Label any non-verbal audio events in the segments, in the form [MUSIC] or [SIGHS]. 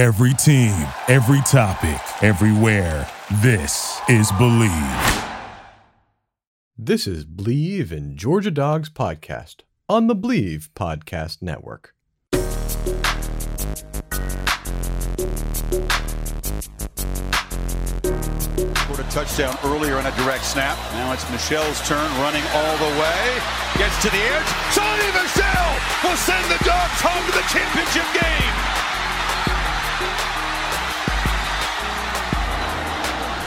Every team, every topic, everywhere. This is Believe. This is Believe in Georgia Dogs podcast on the Believe Podcast Network. Scored a touchdown earlier on a direct snap. Now it's Michel's turn, running all the way. Gets to the edge. Sony Michel will send the Dogs home to the championship game.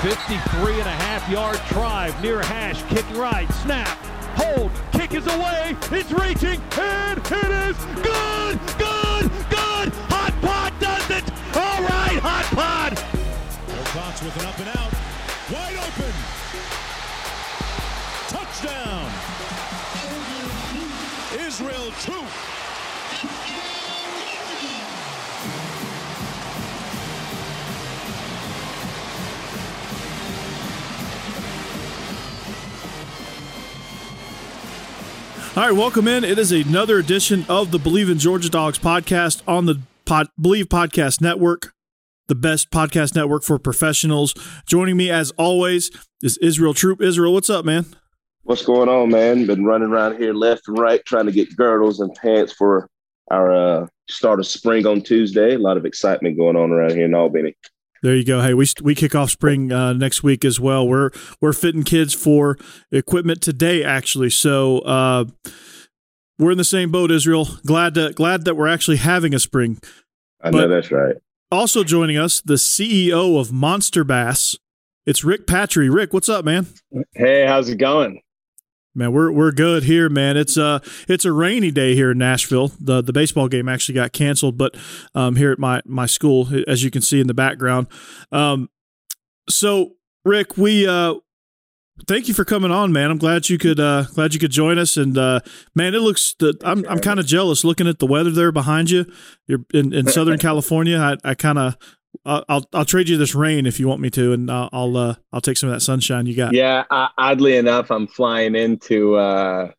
53 and a half yard drive near hash, kick right, snap, hold, kick is away, it's reaching, and it is good, good, good. Hot Rod does it. All right, Hot Rod. Wilcox with an up and out, wide open. Touchdown. Israel Troupe. All right, welcome in. It is another edition of the Believe in Georgia Dogs podcast on the Pod, Believe Podcast Network, the best podcast network for professionals. Joining me, as always, is Israel Troupe. Israel, what's up, man? What's going on, man? Been running around here left and right trying to get girdles and pants for our uh, start of spring on Tuesday. A lot of excitement going on around here in Albany. There you go. Hey, we we kick off spring uh, next week as well. We're we're fitting kids for equipment today, actually. So uh, we're in the same boat, Israel. Glad to glad that we're actually having a spring. I know that's right. Also joining us, the CEO of Monster Bass. It's Rick Patry. Rick, what's up, man? Hey, how's it going? Man, we're we're good here, man. It's uh it's a rainy day here in Nashville. The the baseball game actually got canceled, but um here at my my school, as you can see in the background. Um so Rick, we uh thank you for coming on, man. I'm glad you could uh glad you could join us and uh man, it looks the I'm I'm kind of jealous looking at the weather there behind you. You're in, in [LAUGHS] Southern California. I I kind of I'll I'll trade you this rain if you want me to, and I'll I'll, uh, I'll take some of that sunshine you got. Yeah, uh, oddly enough, I'm flying into uh,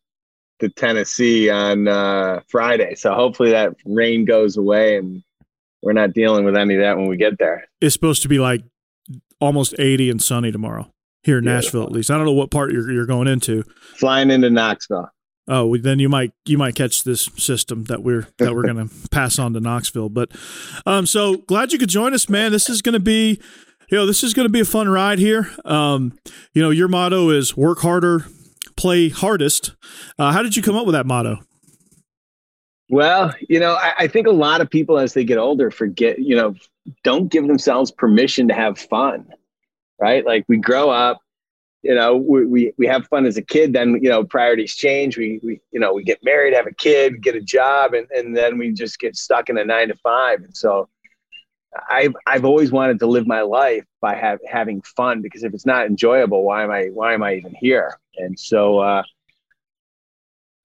to Tennessee on uh, Friday, so hopefully that rain goes away and we're not dealing with any of that when we get there. It's supposed to be like almost 80 and sunny tomorrow here in Nashville, at least. I don't know what part you're you're going into. Flying into Knoxville. Oh, then you might you might catch this system that we're that we're going [LAUGHS] to pass on to Knoxville. But um, so glad you could join us, man. This is going to be, you know, this is going to be a fun ride here. Um, you know, your motto is work harder, play hardest. Uh, how did you come up with that motto? Well, you know, I, I think a lot of people as they get older forget, you know, don't give themselves permission to have fun, right? Like we grow up, you know we, we we have fun as a kid then you know priorities change. We we you know we get married have a kid get a job and, and then we just get stuck in a nine to five. And so i've i've always wanted to live my life by have, having fun because if it's not enjoyable why am i why am i even here? And so uh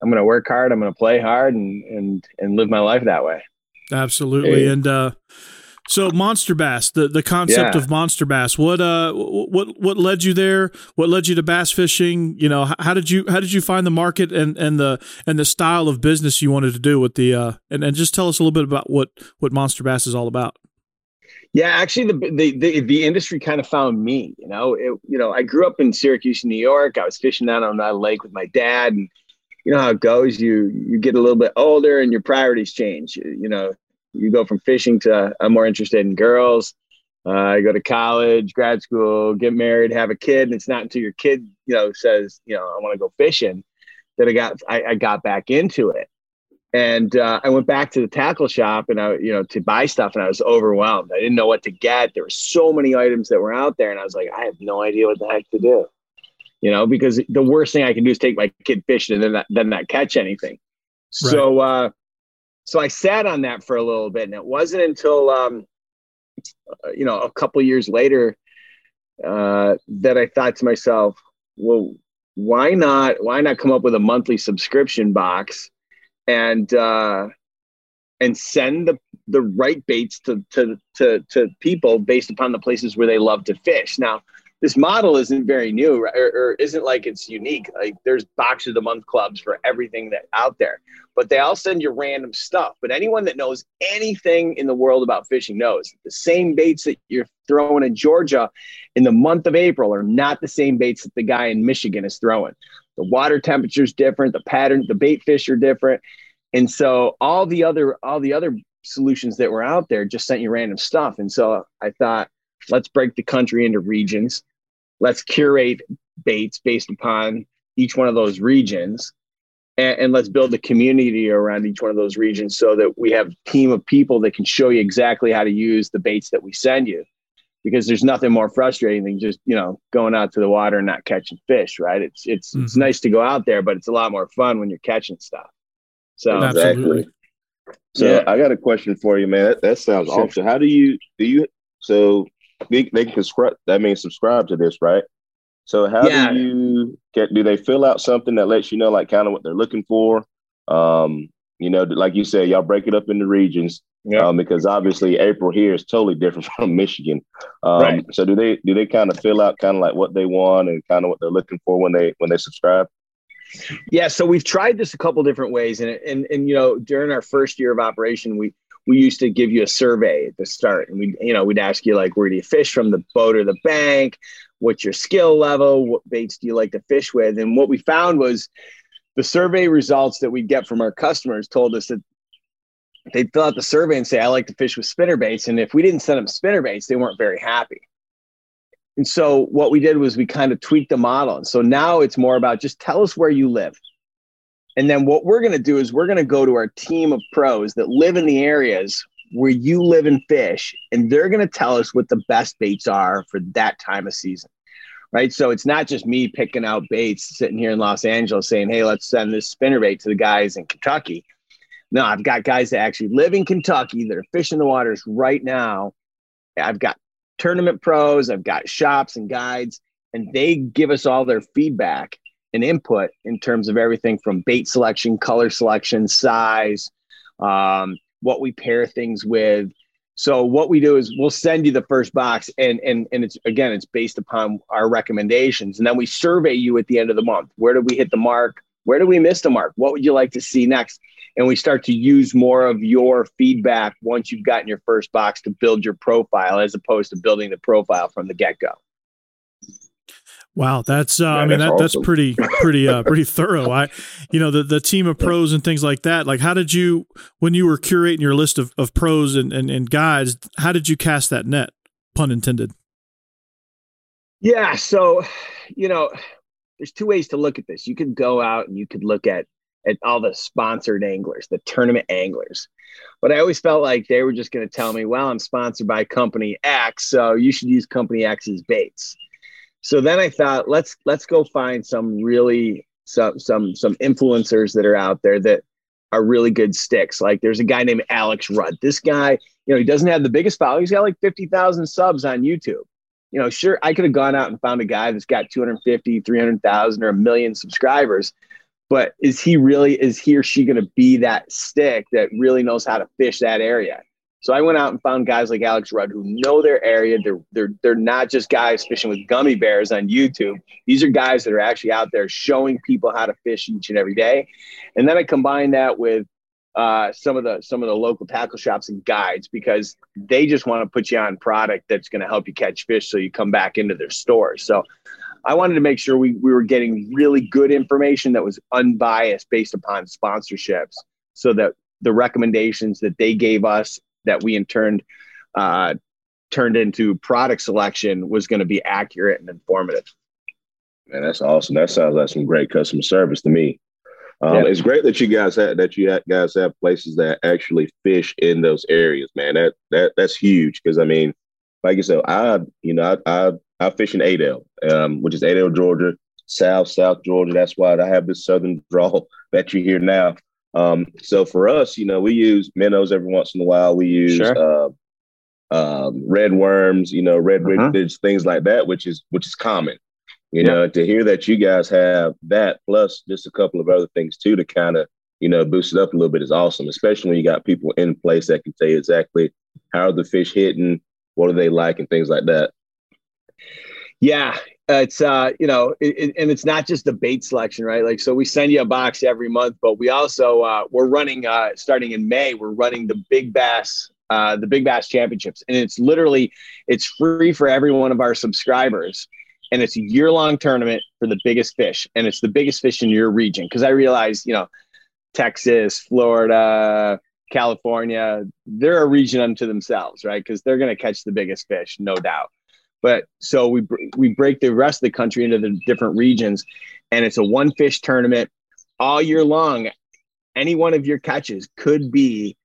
i'm gonna work hard i'm gonna play hard and and and live my life that way. Absolutely. Hey. and uh so monster bass, the, the concept yeah. of monster bass. What uh what what led you there? What led you to bass fishing? You know, how, did you how did you find the market and, and the and the style of business you wanted to do with the uh and, and just tell us a little bit about what what monster bass is all about. Yeah, actually, the the the, the industry kind of found me. You know, it, you know, I grew up in Syracuse, New York. I was fishing down on that lake with my dad, and you know how it goes. You you get a little bit older, and your priorities change. You, you know, you go from fishing to I'm more interested in girls. Uh, I go to college, grad school, get married, have a kid, and it's not until your kid, you know, says, you know, I want to go fishing, that I got I, I got back into it. And uh, I went back to the tackle shop and I, you know, to buy stuff, and I was overwhelmed. I didn't know what to get. There were so many items that were out there, and I was like, I have no idea what the heck to do. You know, because the worst thing I can do is take my kid fishing and then not, then not catch anything. Right. So uh, so I sat on that for a little bit, and it wasn't until um, you know a couple years later uh, that I thought to myself, well, why not? Why not come up with a monthly subscription box and uh, and send the the right baits to, to to to people based upon the places where they love to fish. Now, this model isn't very new or, or, isn't like it's unique. Like there's box of the month clubs for everything that out there, but they all send you random stuff. But anyone that knows anything in the world about fishing knows the same baits that you're throwing in Georgia in the month of April are not the same baits that the guy in Michigan is throwing. The water temperature is different, the pattern, the bait fish are different. And so all the other all the other solutions that were out there just sent you random stuff. And so I thought, let's break the country into regions let's curate baits based upon each one of those regions and, and, let's build a community around each one of those regions so that we have a team of people that can show you exactly how to use the baits that we send you because there's nothing more frustrating than just you know going out to the water and not catching fish right it's it's mm-hmm. it's nice to go out there but it's a lot more fun when you're catching stuff so exactly so yeah. i got a question for you man that, that sounds sure. awesome how do you do you so they, they can subscribe. That means subscribe to this, right? So how yeah. do you get? Do they fill out something that lets you know, like, kind of what they're looking for? Um, you know, like you said, y'all break it up into regions. Yeah. Um, because obviously April here is totally different [LAUGHS] from Michigan. Um, right. So do they do they kind of fill out kind of like what they want and kind of what they're looking for when they when they subscribe? Yeah, so we've tried this a couple different ways, and and and you know during our first year of operation, we we used to give you a survey at the start and we you know we'd ask you like where do you fish from the boat or the bank? What's your skill level? What baits do you like to fish with? And what we found was the survey results that we get from our customers told us that they'd fill out the survey and say i like to fish with spinner baits and if we didn't send them spinner baits they weren't very happy. And so what we did was we kind of tweaked the model. And so now it's more about just tell us where you live and then what we're going to do is we're going to go to our team of pros that live in the areas where you live and fish, and they're going to tell us what the best baits are for that time of season. Right. So it's not just me picking out baits sitting here in Los Angeles saying, hey, let's send this spinner bait to the guys in Kentucky. No, I've got guys that actually live in Kentucky that are fishing the waters right now. I've got tournament pros, I've got shops and guides, and they give us all their feedback and input in terms of everything from bait selection, color selection, size, um, what we pair things with. So what we do is we'll send you the first box and and and it's again it's based upon our recommendations and then we survey you at the end of the month. Where did we hit the mark? Where did we miss the mark? What would you like to see next? And we start to use more of your feedback once you've gotten your first box to build your profile as opposed to building the profile from the get-go. Wow, that's uh, yeah, I mean that's that, awesome. that's pretty [LAUGHS] pretty uh, pretty thorough. I, you know, the the team of pros and things like that. Like, how did you when you were curating your list of, of pros and, and and guides? How did you cast that net? Pun intended. Yeah, so you know, there's two ways to look at this. You could go out and you could look at at all the sponsored anglers, the tournament anglers. But I always felt like they were just going to tell me, "Well, I'm sponsored by company X, so you should use company X's baits." So then I thought let's let's go find some really some some some influencers that are out there that are really good sticks. Like there's a guy named Alex Rudd. This guy, you know, he doesn't have the biggest following. He's got like 50,000 subs on YouTube. You know, sure, I could have gone out and found a guy that's got 250, 300,000 or a million subscribers. But is he really, is he or she going to be that stick that really knows how to fish that area? So I went out and found guys like Alex Rudd who know their area. They're they're they're not just guys fishing with gummy bears on YouTube. These are guys that are actually out there showing people how to fish each and every day. And then I combine that with uh, some of the some of the local tackle shops and guides because they just want to put you on product that's going to help you catch fish so you come back into their store. So I wanted to make sure we, we were getting really good information that was unbiased based upon sponsorships so that the recommendations that they gave us that we in turn uh, turned into product selection was going to be accurate and informative. Man, that's awesome. That sounds like some great customer service to me. Um, yeah. It's great that you guys have that you guys have places that actually fish in those areas, man. That that that's huge because I mean, like you said, I you know I I, I fish in Adel, um, which is Adel, Georgia, South South Georgia. That's why I have this southern draw [LAUGHS] that you hear now. Um, so for us, you know, we use minnows every once in a while. We use sure. uh, um, red worms, you know, red uh-huh. things like that, which is which is common. You know, to hear that you guys have that plus just a couple of other things too to kind of you know boost it up a little bit is awesome. Especially when you got people in place that can tell you exactly how are the fish hitting, what do they like, and things like that. Yeah, it's uh, you know, it, it, and it's not just the bait selection, right? Like, so we send you a box every month, but we also uh, we're running uh, starting in May. We're running the Big Bass, uh, the Big Bass Championships, and it's literally it's free for every one of our subscribers, and it's a year long tournament for the biggest fish, and it's the biggest fish in your region. Because I realize, you know, Texas, Florida, California, they're a region unto themselves, right? Because they're going to catch the biggest fish, no doubt. But so we we break the rest of the country into the different regions, and it's a one fish tournament all year long. Any one of your catches could be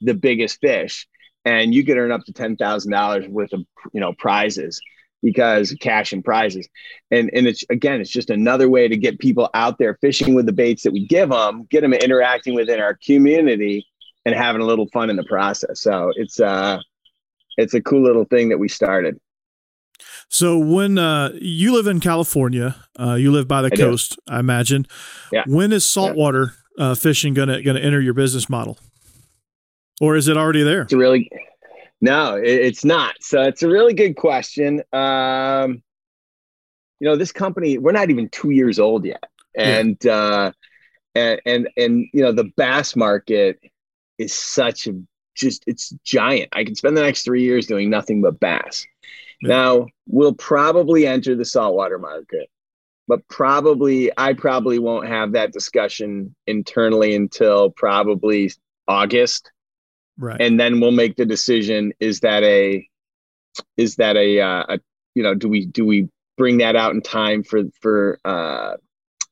the biggest fish, and you could earn up to ten thousand dollars worth of you know prizes because cash and prizes. And and it's again it's just another way to get people out there fishing with the baits that we give them get them interacting within our community and having a little fun in the process. So it's uh it's a cool little thing that we started so when uh, you live in California, uh, you live by the I coast, do. I imagine. Yeah. When is saltwater uh, fishing gonna gonna enter your business model, or is it already there? It's a really no, it, it's not. So it's a really good question. Um, you know, this company we're not even two years old yet, and yeah. uh, and and and you know the bass market is such a just it's giant. I can spend the next three years doing nothing but bass. Now, we'll probably enter the saltwater market, but probably I probably won't have that discussion internally until probably August. Right. And then we'll make the decision is that a is that a, uh, a you know, do we do we bring that out in time for for uh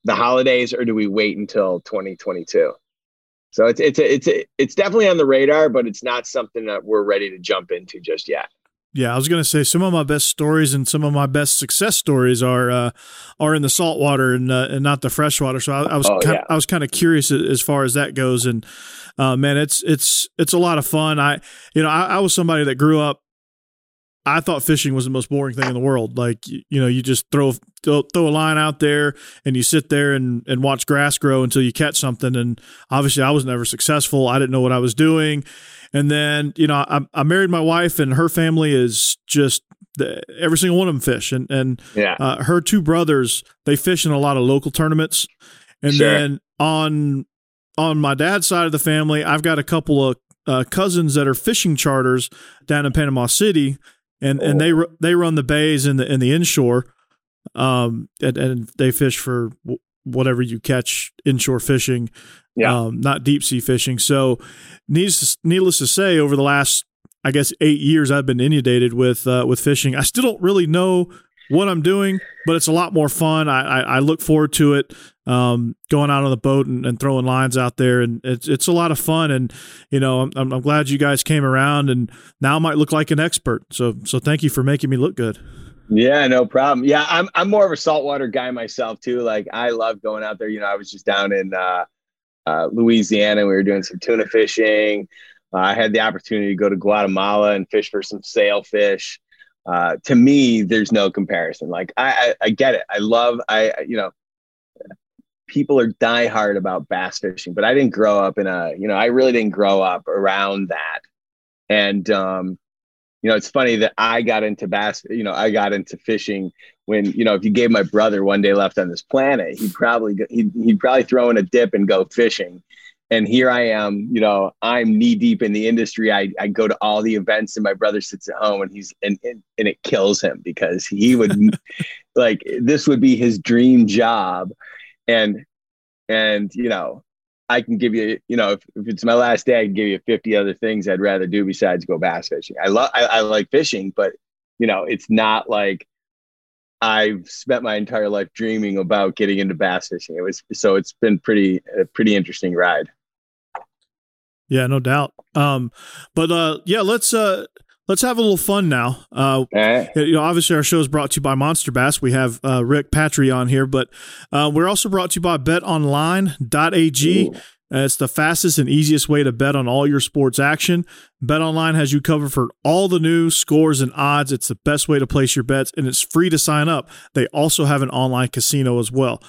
the holidays or do we wait until 2022? So it's it's a, it's a, it's definitely on the radar, but it's not something that we're ready to jump into just yet. Yeah, I was gonna say some of my best stories and some of my best success stories are uh, are in the saltwater and uh, and not the freshwater. So I, I was Oh, kind yeah. I was kind of curious as far as that goes. And uh, man, it's it's it's a lot of fun. I you know I, I was somebody that grew up. I thought fishing was the most boring thing in the world. Like you, you know, you just throw, throw throw a line out there and you sit there and and watch grass grow until you catch something. And obviously, I was never successful. I didn't know what I was doing. And then you know, I, I married my wife, and her family is just the, every single one of them fish. And and Yeah. uh, her two brothers they fish in a lot of local tournaments. And Sure. then on on my dad's side of the family, I've got a couple of uh, cousins that are fishing charters down in Panama City, and and they they run the bays in the in the inshore, um, and, and they fish for whatever you catch inshore fishing, Yeah. um, not deep sea fishing. So, needless needless to say, over the last I guess eight years, I've been inundated with uh, with fishing. I still don't really know what I'm doing, but it's a lot more fun. I, I, I look forward to it. Um, going out on the boat and, and throwing lines out there, and it's it's a lot of fun. And you know, I'm, I'm glad you guys came around, and now I might look like an expert. So so thank you for making me look good. Yeah, no problem. Yeah, I'm I'm more of a saltwater guy myself too. Like I love going out there. You know, I was just down in uh, uh, Louisiana. And we were doing some tuna fishing. Uh, I had the opportunity to go to Guatemala and fish for some sailfish. Uh, to me, there's no comparison. Like I, I, I get it. I love. I you know, people are diehard about bass fishing, but I didn't grow up in a. You know, I really didn't grow up around that. And um, you know, it's funny that I got into bass, you know, I got into fishing when, you know, if you gave my brother one day left on this planet, he'd probably, go, he'd, he'd probably throw in a dip and go fishing. And here I am, you know, I'm knee deep in the industry. I, I go to all the events and my brother sits at home and he's, and, and, and it kills him because he would [LAUGHS] like, this would be his dream job. And, and, you know, I can give you, you know, if, if it's my last day, I can give you 50 other things I'd rather do besides go bass fishing. I love, I, I like fishing, but you know, it's not like I've spent my entire life dreaming about getting into bass fishing. It was, so it's been pretty, a pretty interesting ride. Yeah, no doubt. Um, but uh, yeah, let's uh, let's have a little fun now. Uh, you know, obviously our show is brought to you by Monster Bass. We have uh, Rick Patry on here, but uh, we're also brought to you by BetOnline.ag. Ooh. It's the fastest and easiest way to bet on all your sports action. BetOnline has you covered for all the news, scores, and odds. It's the best way to place your bets, and it's free to sign up. They also have an online casino as well.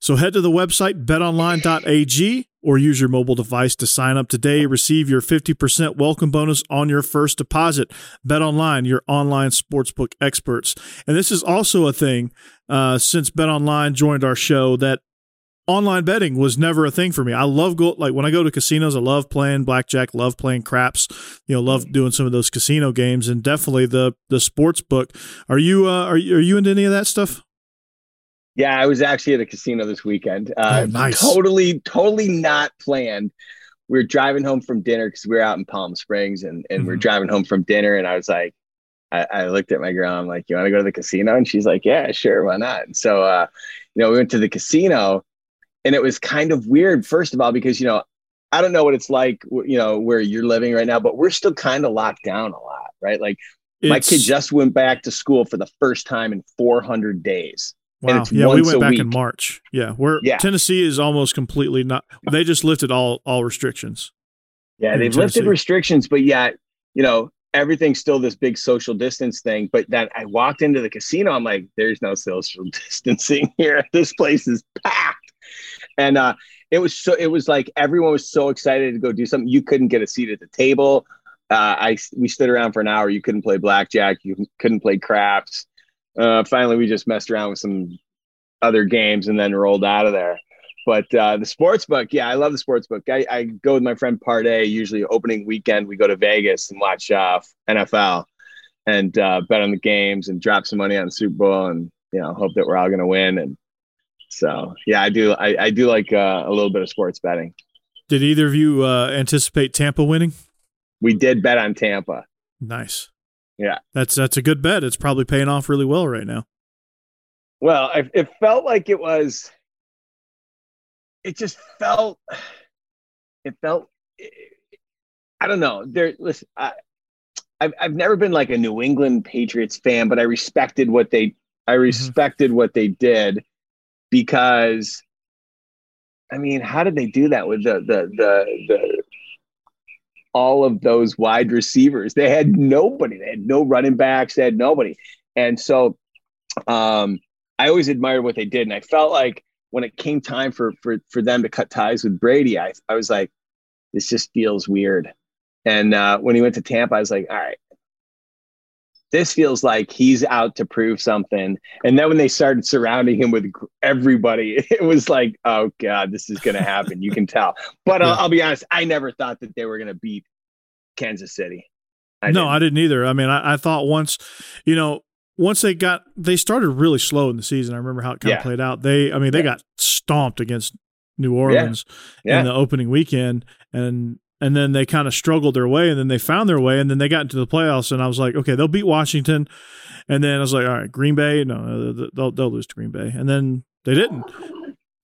So head to the website betonline.ag or use your mobile device to sign up today. Receive your 50% welcome bonus on your first deposit. BetOnline, your online sportsbook experts. And this is also a thing uh, since BetOnline joined our show that online betting was never a thing for me. I love go like when I go to casinos, I love playing blackjack, love playing craps, you know, love doing some of those casino games and definitely the the sports book. Are you uh, are you, are you into any of that stuff? Yeah, I was actually at a casino this weekend. Uh, oh, nice. Totally, totally not planned. We were driving home from dinner because we were out in Palm Springs, and and mm-hmm. we are driving home from dinner, and I was like, I, I looked at my girl. I'm like, "You want to go to the casino?" And she's like, "Yeah, sure, why not?" And so, uh, you know, we went to the casino, and it was kind of weird. First of all, because you know, I don't know what it's like, you know, where you're living right now, but we're still kind of locked down a lot, right? Like, it's, my kid just went back to school for the first time in 400 days. Wow. Yeah, we went back week. in March. Yeah, we're yeah. Tennessee is almost completely not. They just lifted all all restrictions. Yeah, they've Tennessee. lifted restrictions, but yet you know everything's still this big social distance thing. But then I walked into the casino. I'm like, there's no social [LAUGHS] distancing here. This place is packed, and uh, it was so. It was like everyone was so excited to go do something. You couldn't get a seat at the table. Uh, I we stood around for an hour. You couldn't play blackjack. You couldn't play craps uh, finally, we just messed around with some other games and then rolled out of there. But uh, the sports book, yeah, I love the sports book. I, I go with my friend Part A. Usually, opening weekend, we go to Vegas and watch uh, NFL and uh, bet on the games and drop some money on the Super Bowl and you know hope that we're all going to win. And so, yeah, I do. I, I do like uh, a little bit of sports betting. Did either of you uh, anticipate Tampa winning? We did bet on Tampa. Nice. Yeah, that's that's a good bet. It's probably paying off really well right now. Well, I, it felt like it was. It just felt. It felt. I don't know. There, listen. I, I've I've never been like a New England Patriots fan, but I respected what they. I mm-hmm. respected mm-hmm. what they did, because. I mean, how did they do that with the the the the all of those wide receivers. They had nobody. They had no running backs. They had nobody. And so um, I always admired what they did. And I felt like when it came time for for for them to cut ties with Brady, I, I was like, this just feels weird. And uh, when he went to Tampa, I was like, all right, this feels like he's out to prove something. And then when they started surrounding him with everybody, [LAUGHS] it was like, oh God, this is going to happen. you can tell. But yeah. I'll, I'll, be honest, I never thought that they were going to beat Kansas City. I no, didn't. I didn't either. I mean, I, I, thought once, you know, once they got, they started really slow in the season. I remember how it kind yeah. of played out. They, I mean, they yeah. got stomped against New Orleans in the opening weekend. And and then they kind of struggled their way and then they found their way and then they got into the playoffs and I was like, okay, they'll beat Washington. And then I was like, all right, Green Bay, no, they'll they'll lose to Green Bay. And then they didn't.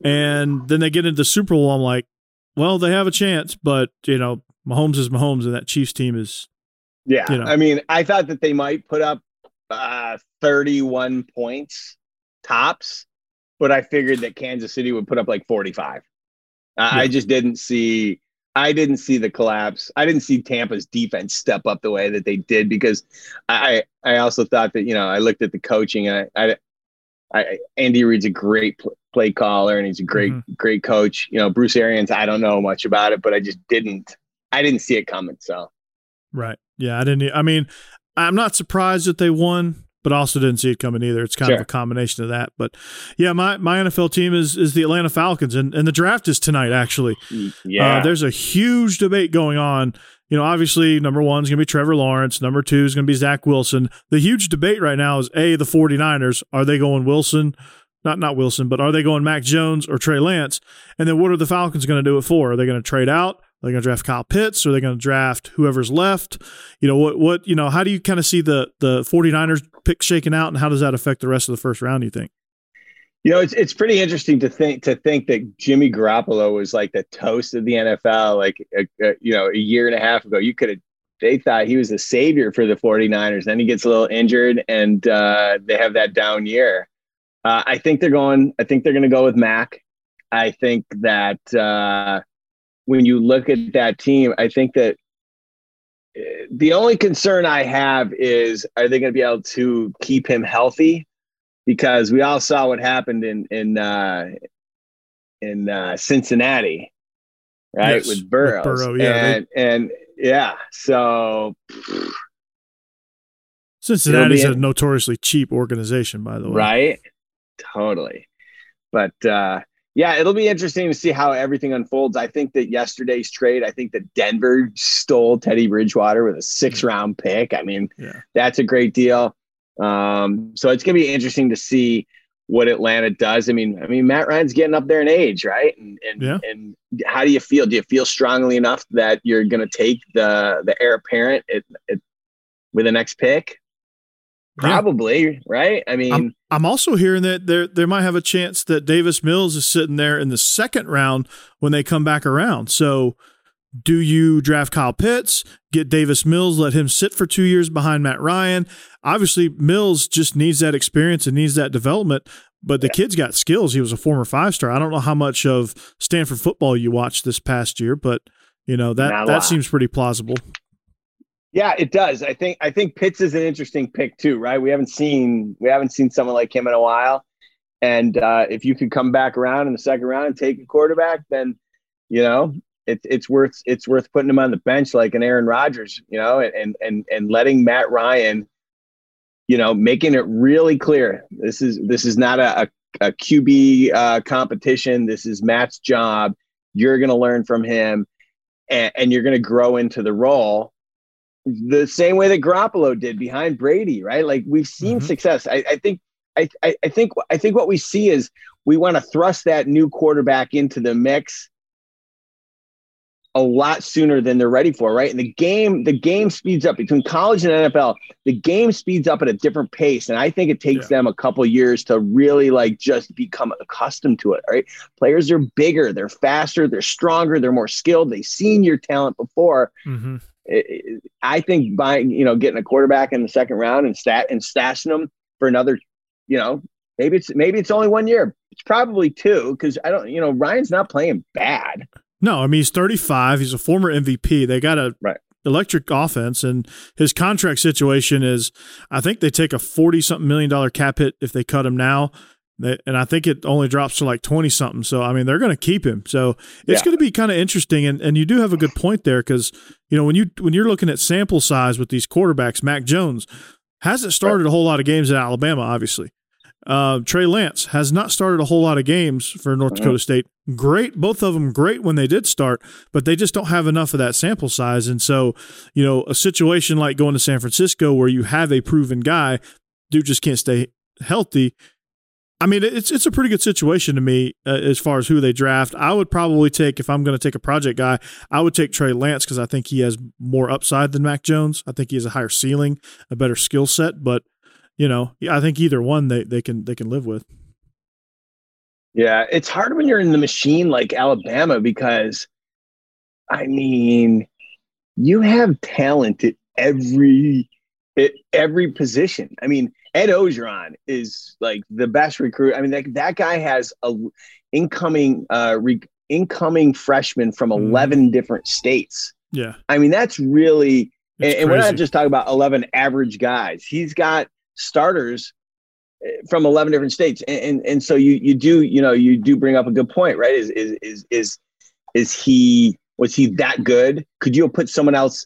And then they get into the Super Bowl. I'm like, well, they have a chance, but you know, Mahomes is Mahomes, and that Chiefs team is. Yeah, you know. I mean, I thought that they might put up uh, 31 points tops, but I figured that Kansas City would put up like 45. Uh, yeah. I just didn't see I didn't see the collapse. I didn't see Tampa's defense step up the way that they did because I I also thought that you know I looked at the coaching and I, I, I Andy Reid's a great play caller and he's a great mm-hmm. great coach. You know Bruce Arians I don't know much about it but I just didn't I didn't see it coming. So right, yeah, I didn't. I mean, I'm not surprised that they won but also didn't see it coming either. It's kind sure. of a combination of that. But yeah, my, my NFL team is is the Atlanta Falcons, and, and the draft is tonight. Actually, mm, yeah, uh, there's a huge debate going on. You know, obviously, number one is going to be Trevor Lawrence. Number two is going to be Zach Wilson. The huge debate right now is a the 49ers are they going Wilson? Not not Wilson, but are they going Mac Jones or Trey Lance? And then what are the Falcons going to do it for? Are they going to trade out? Are they going to draft Kyle Pitts? Or are they going to draft whoever's left? You know, what, what, you know, how do you kind of see the, the 49ers pick shaking out and how does that affect the rest of the first round, you think? You know, it's, it's pretty interesting to think, to think that Jimmy Garoppolo was like the toast of the NFL, like, a, a, you know, a year and a half ago, you could have, they thought he was the savior for the 49ers. Then he gets a little injured and uh, they have that down year. Uh, I think they're going, I think they're going to go with Mac. I think that, uh, when you look at that team, I think that eh, the only concern I have is are they going to be able to keep him healthy? Because we all saw what happened in in uh, in uh, Cincinnati, right? Yes, with Burrows. with Burrow, yeah, and, and yeah, so Cincinnati's It'll a notoriously cheap organization, by the way. right, totally. But uh, yeah, it'll be interesting to see how everything unfolds. I think that yesterday's trade, I think that Denver stole Teddy Bridgewater with a six round pick. I mean, Yeah. that's a great deal. Um, so it's going to be interesting to see what Atlanta does. I mean, I mean, Matt Ryan's getting up there in age, right? And and Yeah. and how do you feel? Do you feel strongly enough that you're going to take the the heir apparent at, at, with the next pick? Yeah. Probably, right? I mean, I'm also hearing that there there might have a chance that Davis Mills is sitting there in the second round when they come back around. So do you draft Kyle Pitts, get Davis Mills, let him sit for two years behind Matt Ryan? Obviously, Mills just needs that experience and needs that development. But the kid's got skills. He was a former five star. I don't know how much of Stanford football you watched this past year, but you know that that lot. seems pretty plausible. Yeah, it does. I think I think Pitts is an interesting pick too, right? We haven't seen we haven't seen someone like him in a while. And uh, if you could come back around in the second round and take a quarterback, then you know it's it's worth it's worth putting him on the bench like an Aaron Rodgers, you know, and and and letting Matt Ryan, you know, making it really clear this is this is not a, a, a QB uh, competition. This is Matt's job. You're going to learn from him, and, and you're going to grow into the role the same way that Garoppolo did behind Brady, right? Like we've seen Mhm. success. I, I think I, I, think I think what we see is we want to thrust that new quarterback into the mix a lot sooner than they're ready for, right? And the game, the game speeds up between college and NFL. The game speeds up at a different pace, and I think it takes them a couple years to really like just become accustomed to it. Right? Players are bigger, they're faster, they're stronger, they're more skilled. They've seen your talent before Mm-hmm. It- it- I think buying, you know, getting a quarterback in the second round and stat and stashing them for another, you know, maybe it's maybe it's only one year. It's probably two because I don't, you know, Ryan's not playing bad. No, I mean he's 35. He's a former MVP. They got a Right. electric offense, and his contract situation is, I think they take a 40 something million dollar cap hit if they cut him now. And I think it only drops to like 20 something. So, I mean, they're going to keep him. So it's Yeah. going to be kind of interesting. And, and you do have a good point there because, you know, when you, when you're looking at sample size with these quarterbacks, Mac Jones hasn't started a whole lot of games at Alabama, obviously. Uh, Trey Lance has not started a whole lot of games for North Dakota State. Great, both of them great when they did start, but they just don't have enough of that sample size. And so, you know, a situation like going to San Francisco where you have a proven guy, dude just can't stay healthy. I mean, it's it's a pretty good situation to me uh, as far as who they draft. I would probably take if I'm going to take a project guy, I would take Trey Lance because I think he has more upside than Mac Jones. I think he has a higher ceiling, a better skill set. But you know, I think either one they they can they can live with. Yeah, it's hard when you're in the machine like Alabama because, I mean, you have talent at every at every position. I mean, Ed Orgeron is like the best recruit. I mean, that that guy has a incoming uh re, incoming freshman from Mhm. 11 different states. Yeah, I mean, that's really and, and we're not just talking about 11 average guys. He's got starters eh, from 11 different states. And, and, and so you, you do, you know, you do bring up a good point, right? Is, is, is, is, is he, was he that good? Could you have put someone else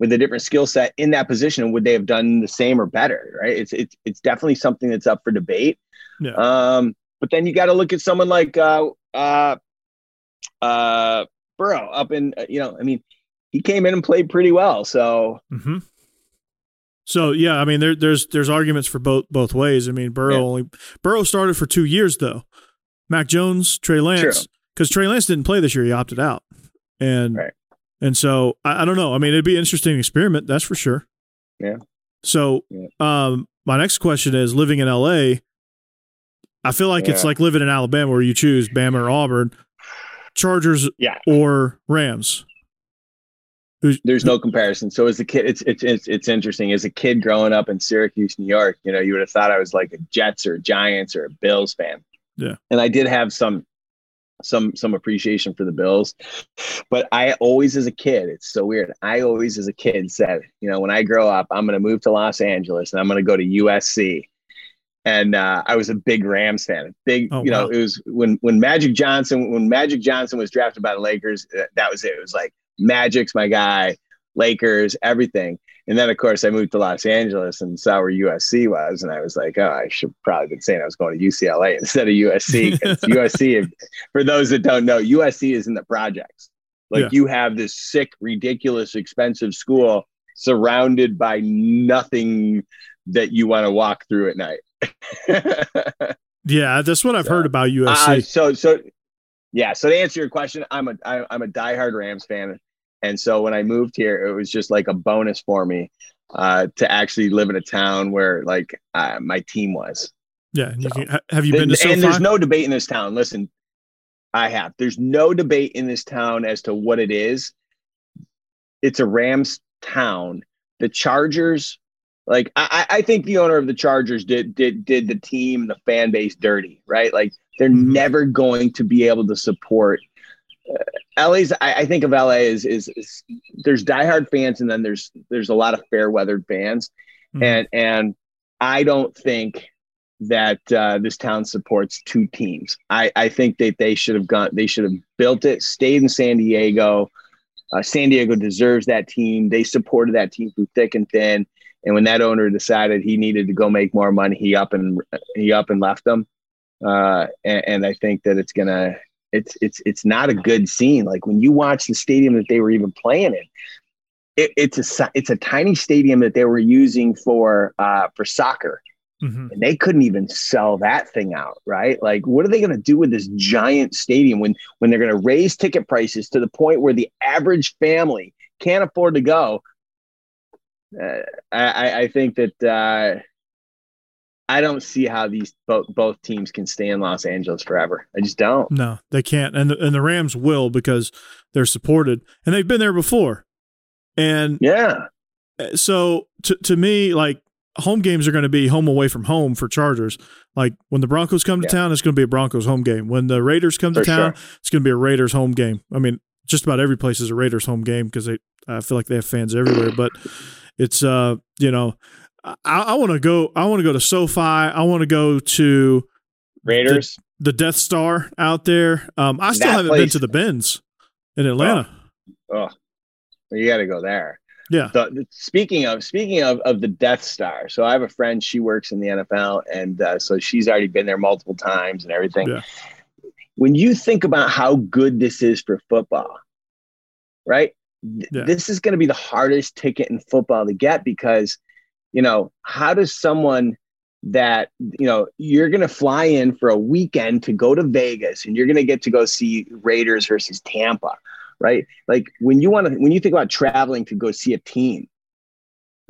with a different skill set in that position? Would they have done the same or better? Right. It's, it's, it's definitely something that's up for debate. Yeah. Um, but then you got to look at someone like, uh, uh, uh, Burrow up in, uh, you know, I mean, he came in and played pretty well. So hmm So yeah, I mean there there's there's arguments for both both ways. I mean Burrow Yeah. only Burrow started for two years though. Mac Jones, Trey Lance, because Trey Lance didn't play this year, he opted out, and Right. And so I, I don't know. I mean it'd be an interesting experiment, that's for sure. Yeah. So Yeah. um, my next question is living in L.A. I feel like it's like living in Alabama where you choose Bama or Auburn, Chargers Yeah. or Rams. Who's, there's no comparison. So as a kid, it's it's it's it's interesting. As a kid growing up in Syracuse, New York, you know, you would have thought I was like a Jets or a Giants or a Bills fan. Yeah. And I did have some some some appreciation for the Bills. But I always as a kid, it's so weird. I always as a kid said, you know, when I grow up, I'm gonna move to Los Angeles and I'm gonna go to USC. and uh, I was a big Rams fan. Big, Oh, you know, wow. it was when when Magic Johnson when Magic Johnson was drafted by the Lakers. That was it. It was like Magic's my guy, Lakers, everything. And then of course I moved to Los Angeles and saw where USC was, and I was like, oh, I should probably been saying I was going to UCLA [LAUGHS] instead of USC. [LAUGHS] USC, for those that don't know, USC is in the projects. Like Yeah. you have this sick, ridiculous, expensive school surrounded by nothing that you want to walk through at night. [LAUGHS] Yeah, that's what I've heard about Uh, USC. so so yeah. So to answer your question, I'm a I, I'm a diehard Rams fan, and so when I moved here, it was just like a bonus for me uh, to actually live in a town where like uh, my team was. yeah, and you can, have you been to SoFi? and there's no debate in this town. Listen, I have. There's no debate in this town as to what it is. It's a Rams town. The Chargers, like I, I think the owner of the Chargers did did did the team, the fan base dirty, right? Like they're Mhm. never going to be able to support. Uh, LA's. I, I think of LA is, is is there's diehard fans, and then there's there's a lot of fair weathered fans, Mhm. and and I don't think that uh, this town supports two teams. I, I think that they should have gone. They should have built it, stayed in San Diego. Uh, San Diego deserves that team. They supported that team through thick and thin. And when that owner decided he needed to go make more money, he up and he up and left them. Uh, and, and I think that it's gonna. It's it's it's not a good scene. Like when you watch the stadium that they were even playing in, it, it's a it's a tiny stadium that they were using for uh, for soccer Mhm. and they couldn't even sell that thing out right like what are they going to do with this giant stadium when when they're going to raise ticket prices to the point where the average family can't afford to go uh, I, I- I think that uh, I don't see how these both both teams can stay in Los Angeles forever. I just don't. No, they can't, and the, and the Rams will because they're supported, and they've been there before. And Yeah, so to to me, like home games are going to be home away from home for Chargers. Like when the Broncos come to Yeah. town, it's going to be a Broncos home game. When the Raiders come to For town, sure. it's going to be a Raiders home game. I mean, just about every place is a Raiders home game because they I feel like they have fans everywhere. But it's uh you know I, I want to go I want to go to SoFi. I want to go to Raiders. the Death Star out there. Um, I still That haven't been to the Benz in Atlanta. Oh, you got to go there. Yeah. The, the- speaking of speaking of of the Death Star, so I have a friend. She works in the NFL, and uh, so she's already been there multiple times and everything. Yeah. When you think about how good this is for football, right? Th- Yeah. This is going to be the hardest ticket in football to get because, you know, how does someone that you know you're going to fly in for a weekend to go to Vegas and you're going to get to go see Raiders versus Tampa, right? Like when you want to when you think about traveling to go see a team,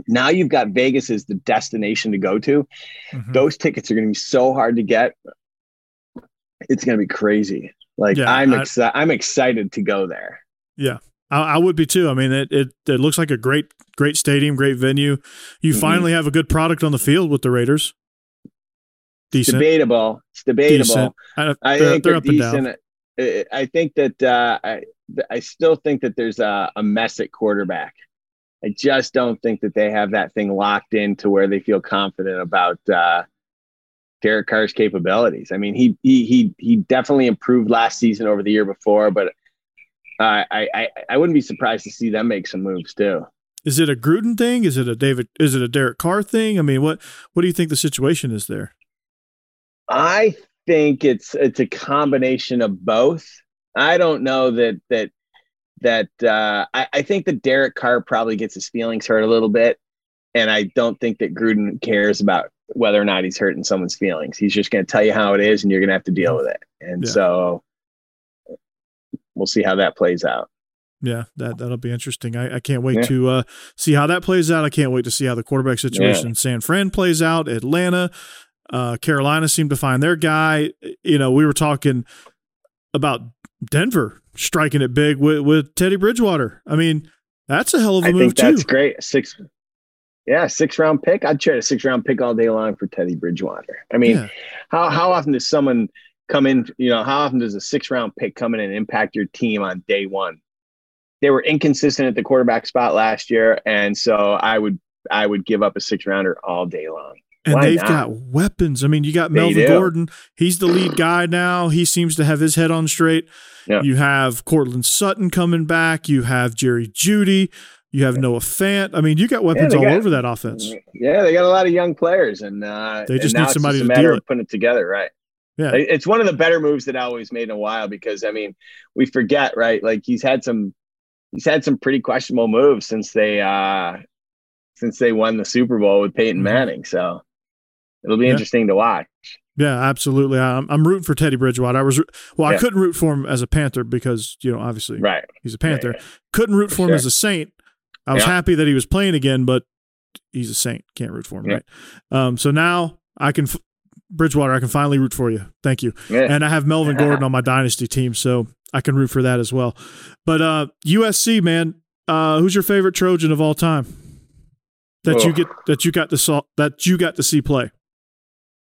now you've got Vegas as the destination to go to. Mhm. Those tickets are going to be so hard to get. It's going to be crazy. Like Yeah, I'm I- excited. I'm excited to go there. I, I would be too. I mean, it, it it looks like a great great stadium, great venue. You Mhm. finally have a good product on the field with the Raiders. It's debatable. It's debatable. decent. I, I think they're they're decent. I- I think that uh, I I still think that there's a, a mess at quarterback. I just don't think that they have that thing locked in to where they feel confident about uh, Derek Carr's capabilities. I mean, he he he he definitely improved last season over the year before, but uh, I I I wouldn't be surprised to see them make some moves too. Is it a Gruden thing? Is it a David? Is it a Derek Carr thing? I mean, what what do you think the situation is there? I think it's it's a combination of both. I don't know that that that uh, I, I think that Derek Carr probably gets his feelings hurt a little bit, and I don't think that Gruden cares about whether or not he's hurting someone's feelings. He's just going to tell you how it is, and you're going to have to deal with it. And Yeah. so we'll see how that plays out. Yeah, that that'll be interesting. I, I can't wait Yeah. to uh, see how that plays out. I can't wait to see how the quarterback situation in San Fran plays out. Atlanta, uh, Carolina seemed to find their guy. You know, we were talking about Denver striking it big with, with Teddy Bridgewater. I mean, that's a hell of a I move think that's too. great. Six, yeah, six round pick. I'd trade a six round pick all day long for Teddy Bridgewater. I mean, Yeah. how how often does someone come in? You know, how often does a six round pick come in and impact your team on day one? They were inconsistent at the quarterback spot last year, and so I would I would give up a six rounder all day long. And Why they've not? got weapons. I mean, you got Melvin. Gordon. He's the lead guy now. He seems to have his head on straight. Yeah. You have Courtland Sutton coming back. You have Jerry Jeudy. You have Noah Fant. I mean, you got weapons all got- over that offense. Yeah, they got a lot of young players, and uh, They just and need it's somebody a to of it. putting it together, right? Yeah. It's one of the better moves that Elway's made in a while because I mean, we forget, right? Like he's had some, he's had some pretty questionable moves since they, uh since they won the Super Bowl with Peyton Mhm. Manning. So it'll be Yeah. interesting to watch. Yeah, absolutely. I'm, I'm rooting for Teddy Bridgewater. I was well, I Yeah. couldn't root for him as a Panther because you know obviously Right. he's a Panther. Couldn't root For for him sure. as a Saint. I was Yeah. happy that he was playing again, but he's a Saint. Can't root for him, right? Um, so now I can f- Bridgewater. I can finally root for you. Thank you. Yeah. And I have Melvin [LAUGHS] Gordon on my dynasty team, so I can root for that as well. But uh, USC, man, uh, who's your favorite Trojan of all time? That you get that you got to saw that you got to see play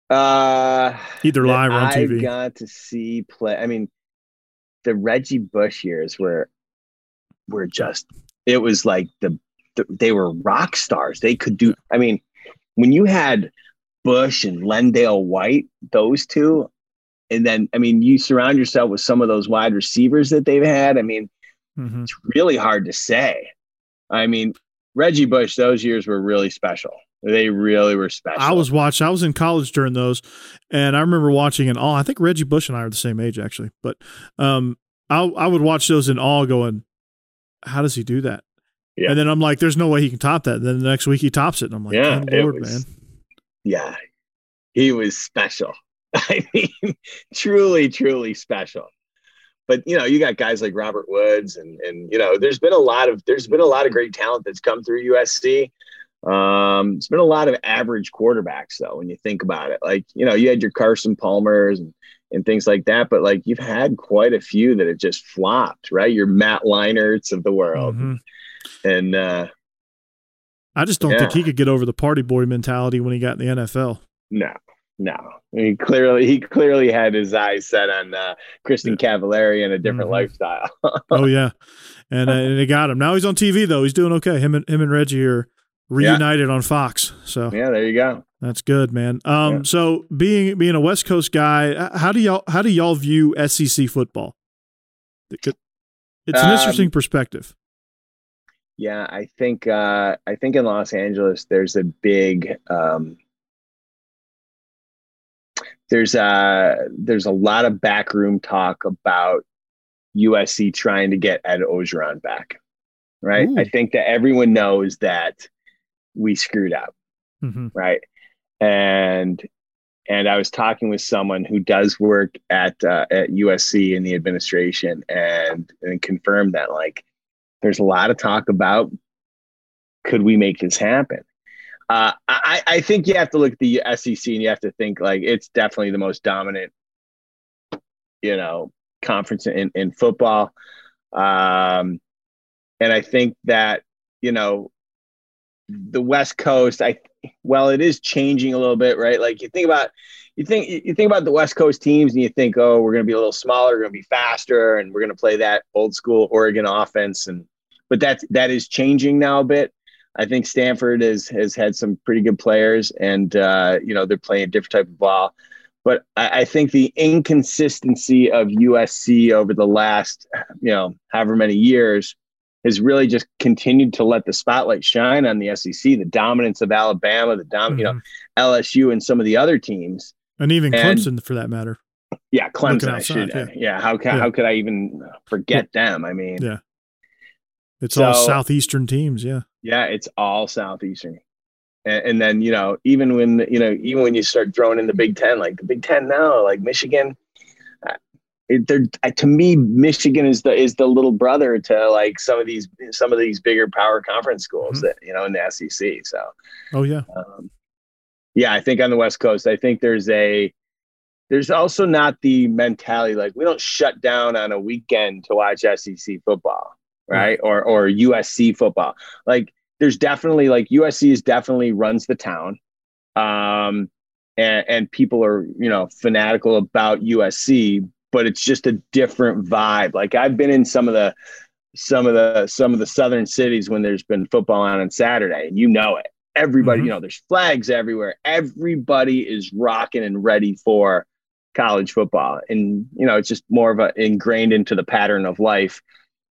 Uh, either live or on I TV. got to see play. I mean, the Reggie Bush years were were just. It was like the, the they were rock stars. They could do. I mean, when you had Bush and Lendale White, those two, and then I mean, you surround yourself with some of those wide receivers that they've had. I mean, Mhm. it's really hard to say. I mean, Reggie Bush, those years were really special. They really were special. I was watching. I was in college during those, and I remember watching in awe. I think Reggie Bush and I are the same age, actually. But um, I I would watch those in awe, going, "How does he do that?" Yeah. And then I'm like, "There's no way he can top that." And then the next week he tops it, and I'm like, Yeah, "Good it lord, was- man!" Yeah, he was special. [LAUGHS] I mean, truly, truly special. But you know, you got guys like Robert Woods, and and you know, there's been a lot of there's been a lot of great talent that's come through USC. Um, it's been a lot of average quarterbacks though, when you think about it. Like you know, you had your Carson Palmers and and things like that, but like you've had quite a few that have just flopped, right? Your Matt Leinerts of the world, Mhm. and uh, I just don't think he could get over the party boy mentality when he got in the NFL. No, no. He clearly he clearly had his eyes set on uh, Kristin Cavallari and a different Mhm. lifestyle. [LAUGHS] oh yeah, and uh, and they got him. Now he's on TV though. He's doing okay. Him and him and Reggie are reunited on Fox. So yeah, there you go. That's good, man. Um, Yeah. so being being a West Coast guy, how do y'all how do y'all view SEC football? It could- It's an Um, interesting perspective. Yeah, I think uh, I think in Los Angeles there's a big um, there's a there's a lot of backroom talk about USC trying to get Ed Orgeron back. Right. Ooh. I think that everyone knows that we screwed up. Mhm. right and and i was talking with someone who does work at uh, at usc in the administration and and confirmed that like there's a lot of talk about could we make this happen uh, I, I think you have to look at the SEC and you have to think like it's definitely the most dominant, you know, conference in, in football. Um, and I think that, you know, the West Coast, I well, it is changing a little bit, right? Like you think about you think you think about the West Coast teams and you think, oh, we're gonna be a little smaller, we're gonna be faster, and we're gonna play that old school Oregon offense. And but that's that is changing now a bit. I think Stanford has has had some pretty good players, and uh, you know they're playing a different type of ball. But I, I think the inconsistency of USC over the last, you know, however many years has really just continued to let the spotlight shine on the SEC, the dominance of Alabama, the dom, you know, Mhm. LSU, and some of the other teams. And even and- Clemson for that matter. Yeah, Clemson. Outside, should, yeah. yeah. How can Yeah. how could I even forget them? I mean, Yeah. It's all southeastern teams, yeah. Yeah, it's all southeastern. And, and then you know, even when you know, even when you start throwing in the Big Ten, like the Big Ten now, like Michigan, uh, it, they're to me, Michigan is the is the little brother to like some of these some of these bigger power conference schools Mhm. that you know in the SEC. So Oh yeah. um, yeah, I think on the West Coast, I think there's a there's also not the mentality like we don't shut down on a weekend to watch SEC football, right? Or or USC football. Like there's definitely like USC is definitely runs the town. Um and, and people are, you know, fanatical about USC, but it's just a different vibe. Like I've been in some of the some of the some of the southern cities when there's been football on on Saturday, and you know it. Everybody, Mhm. you know, there's flags everywhere. Everybody is rocking and ready for college football. And, you know, it's just more of a ingrained into the pattern of life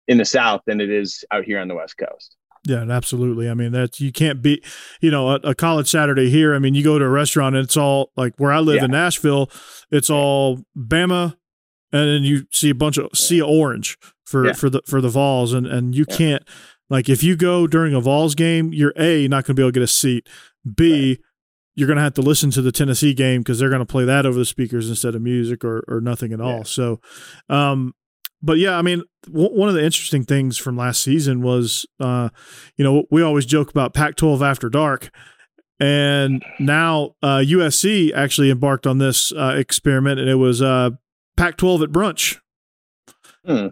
in the South than it is out here on the West Coast. Yeah, absolutely. I mean, that you can't be, you know, a, a college Saturday here. I mean, you go to a restaurant and it's all like where I live Yeah. in Nashville, it's all Bama, and then you see a bunch of see orange for Yeah. for the for the Vols, and and you Yeah. can't like if you go during a Vols game, you're a not going to be able to get a seat. B you're going to have to listen to the Tennessee game because they're going to play that over the speakers instead of music or or nothing at all. Yeah. So, um, but yeah, I mean, w- one of the interesting things from last season was, uh, you know, we always joke about Pac-12 after dark, and now uh, USC actually embarked on this uh, experiment, and it was uh, Pac-12 at brunch. Hmm.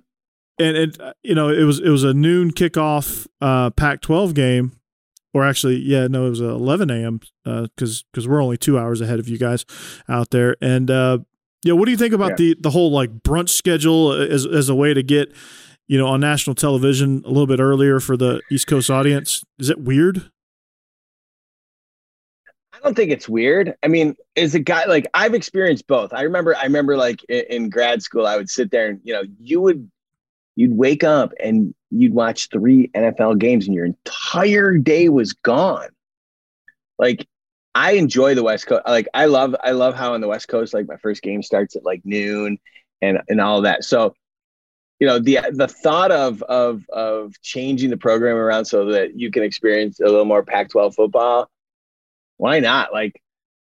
And it, you know, it was it was a noon kickoff uh, Pac-12 game, or actually, yeah, no, it was a 11 a.m. because because we're only two hours ahead of you guys out there, and uh, yeah, what do you think about Yeah. the the whole like brunch schedule as as a way to get you know on national television a little bit earlier for the East Coast audience? Is it weird? I don't think it's weird. I mean, as a guy, like I've experienced both. I remember, I remember like in, in grad school, I would sit there and, you know, you would, you'd wake up and you'd watch three NFL games and your entire day was gone. Like I enjoy the West Coast. Like I love, I love how on the West Coast, like my first game starts at like noon and, and all that. So, you know, the, the thought of, of, of changing the program around so that you can experience a little more Pac-12 football why not? Like,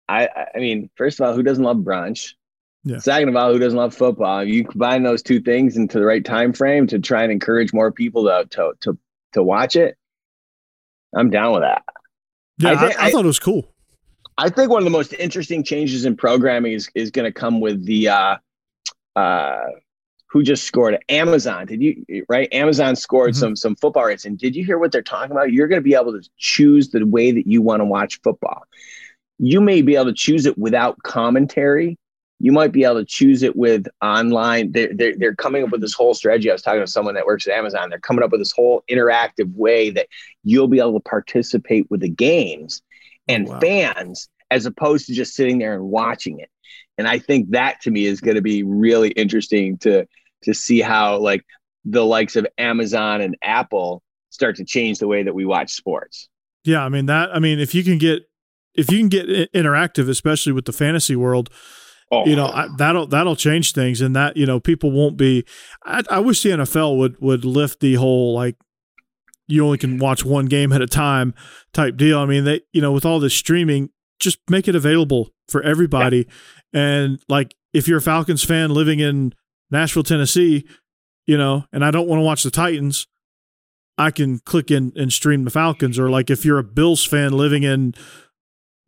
I, I- I mean, first of all, who doesn't love brunch? Yeah. Second of all, who doesn't love football? You combine those two things into the right time frame to try and encourage more people to to to, to watch it, I'm down with that. Yeah, I I, think- I, thought it was cool. I think one of the most interesting changes in programming is is going to come with the uh, uh, who just scored Amazon. Did you right? Amazon scored Mhm. some some football rights, and did you hear what they're talking about? You're going to be able to choose the way that you want to watch football. You may be able to choose it without commentary. You might be able to choose it with online. They're, they're, they're coming up with this whole strategy. I was talking to someone that works at Amazon. They're coming up with this whole interactive way that you'll be able to participate with the games and Wow. fans as opposed to just sitting there and watching it. And I think that to me is going to be really interesting to to see how like the likes of Amazon and Apple start to change the way that we watch sports. Yeah, I mean that. I mean, if you can get if you can get interactive, especially with the fantasy world, Oh, you know I, that'll that'll change things, and that you know people won't be. I, I wish the NFL would would lift the whole like you only can watch one game at a time type deal. I mean, they you know with all this streaming, just make it available for everybody. And like if you're a Falcons fan living in Nashville, Tennessee, you know, and I don't want to watch the Titans, I can click in and stream the Falcons. Or like if you're a Bills fan living in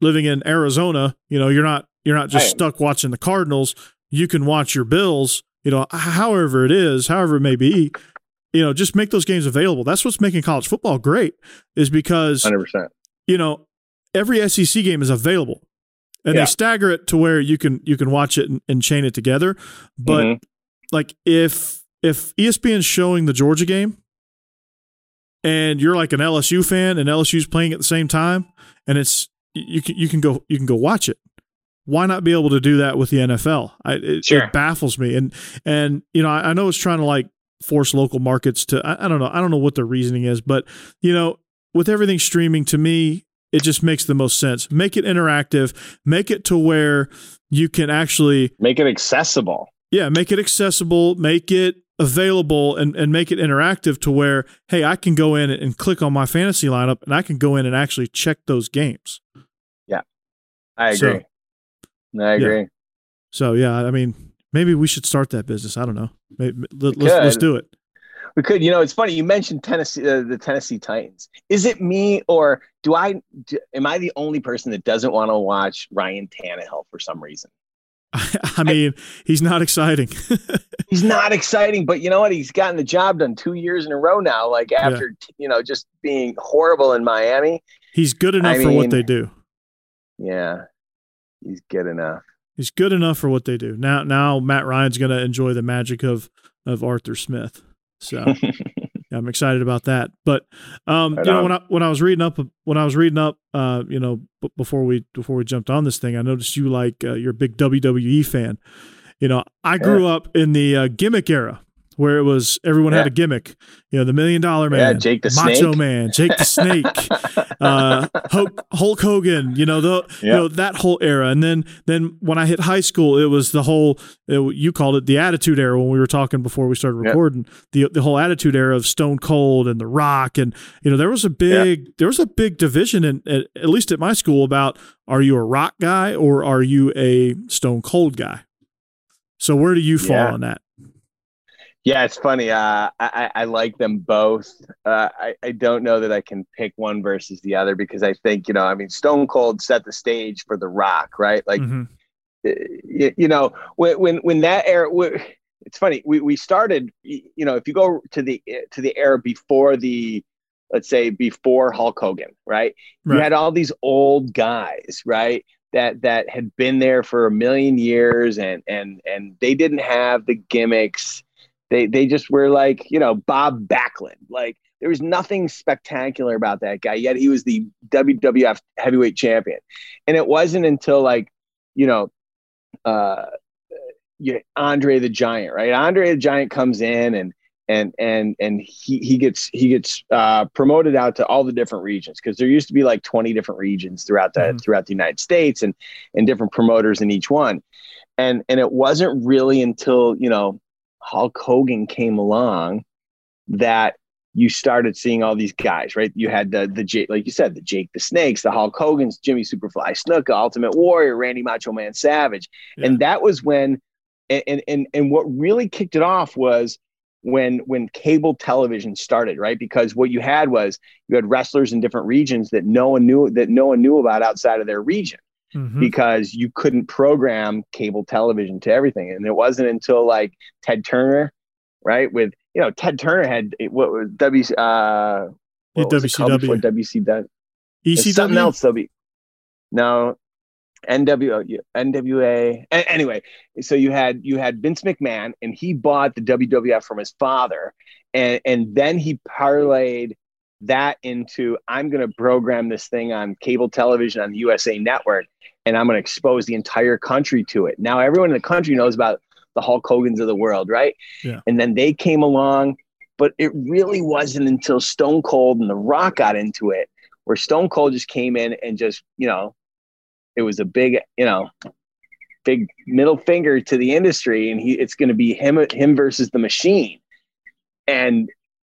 living in Arizona, you know, you're not you're not just stuck watching the Cardinals. You can watch your Bills, you know, however it is, however it may be. You know, just make those games available. That's what's making college football great, is because hundred percent. you know every SEC game is available, and Yeah. they stagger it to where you can you can watch it and, and chain it together. But Mhm. like if if ESPN's showing the Georgia game, and you're like an LSU fan and LSU's playing at the same time, and it's you can you can go you can go watch it. Why not be able to do that with the NFL? I, it, Sure. it baffles me, and and you know I, I know it's trying to like force local markets to I, I don't know I don't know what the reasoning is, but you know with everything streaming to me it just makes the most sense. Make it interactive, make it to where you can actually Make it accessible. yeah, make it accessible, make it available and, and make it interactive to where, hey, I can go in and click on my fantasy lineup and I can go in and actually check those games. Yeah i So- agree. I agree. So yeah, I mean, maybe we should start that business. I don't know. Maybe, let, us let's do it. We could, you know, it's funny. You mentioned Tennessee, uh, the Tennessee Titans. Is it me or do I? Do, am I the only person that doesn't want to watch Ryan Tannehill for some reason? [LAUGHS] I mean, he's not exciting. [LAUGHS] He's not exciting, but you know what? He's gotten the job done two years in a row now. Like after you know just being horrible in Miami. he's good enough I for what they do. Yeah, he's good enough. He's good enough for what they do. Now, now Matt Ryan's going to enjoy the magic of of Arthur Smith. So, [LAUGHS] I'm excited about that. But um, Right you know, on. when I when I was reading up when I was reading up, uh, you know, b- before we before we jumped on this thing, I noticed you like uh, you're a big WWE fan. You know, I grew up in the uh, gimmick era where it was everyone had a gimmick. You know, the Million Dollar Yeah, Man, Jake the Macho Snake. Man, Jake the Snake, [LAUGHS] uh, Hulk, Hulk Hogan. You know, the you know that whole era. And then then when I hit high school, it was the whole it, you called it the Attitude Era when we were talking before we started Yeah. recording. The the whole Attitude Era of Stone Cold and The Rock, and you know there was a big there was a big division in at, at least at my school about are you a Rock guy or are you a Stone Cold guy? So where do you fall Yeah. on that? Yeah, it's funny. Uh, I, I like them both. Uh, I, I don't know that I can pick one versus the other because I think, you know, I mean, Stone Cold set the stage for The Rock, right? Like, Mhm. you, you know, when, when, when that era, it's funny. We, we started, you know, if you go to the, to the era before the, let's say before Hulk Hogan, right? You had all these old guys, right? That, that had been there for a million years and, and, and they didn't have the gimmicks they they just were like you know Bob Backlund. Like there was nothing spectacular about that guy. Yet he was the WWF heavyweight champion, and it wasn't until like you know, uh, you, Andre the Giant, right? Andre the Giant comes in and and and and he he gets he gets uh, promoted out to all the different regions because there used to be like 20 different regions throughout the Mhm. throughout the United States and and different promoters in each one and and it wasn't really until you know Hulk Hogan came along that you started seeing all these guys, right? You had the the Jake, like you said, the Jake the Snakes, the Hulk Hogan's, Jimmy Superfly Snuka, Ultimate Warrior, Randy Macho Man Savage, Yeah. and that was when, and and and, and what really kicked it off was when when cable television started, right? Because what you had was you had wrestlers in different regions that no one knew that no one knew about outside of their region Mhm. because you couldn't program cable television to everything. And it wasn't until like Ted Turner, right? With you know, Ted Turner had what was W uh what was WCW. WCW? ECW. something else W. No, NWO, NWA. A- Anyway, so you had you had Vince McMahon, and he bought the WWF from his father, and and then he parlayed that into I'm going to program this thing on cable television on the USA Network, and I'm going to expose the entire country to it. Now everyone in the country knows about the Hulk Hogan's of the world, right? Yeah. And then they came along, but it really wasn't until Stone Cold and The Rock got into it, where Stone Cold just came in and just you know it was a big, you know, big middle finger to the industry, and he it's going to be him him versus the machine, and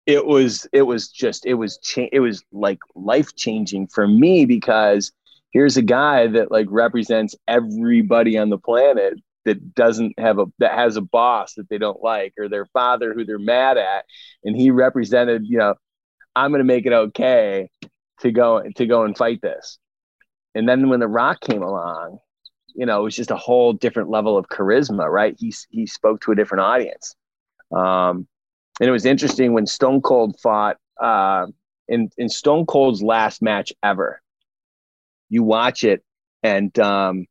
it was it was just it was cha- it was like life changing for me because here's a guy that like represents everybody on the planet that doesn't have a that has a boss that they don't like or their father who they're mad at. And he represented you know i'm going to make it okay to go to go and fight this. And then when the rock came along you know it was just a whole different level of charisma right? He he spoke to a different audience. Um and it was interesting when stone cold fought uh in in stone cold's last match ever. You watch it and um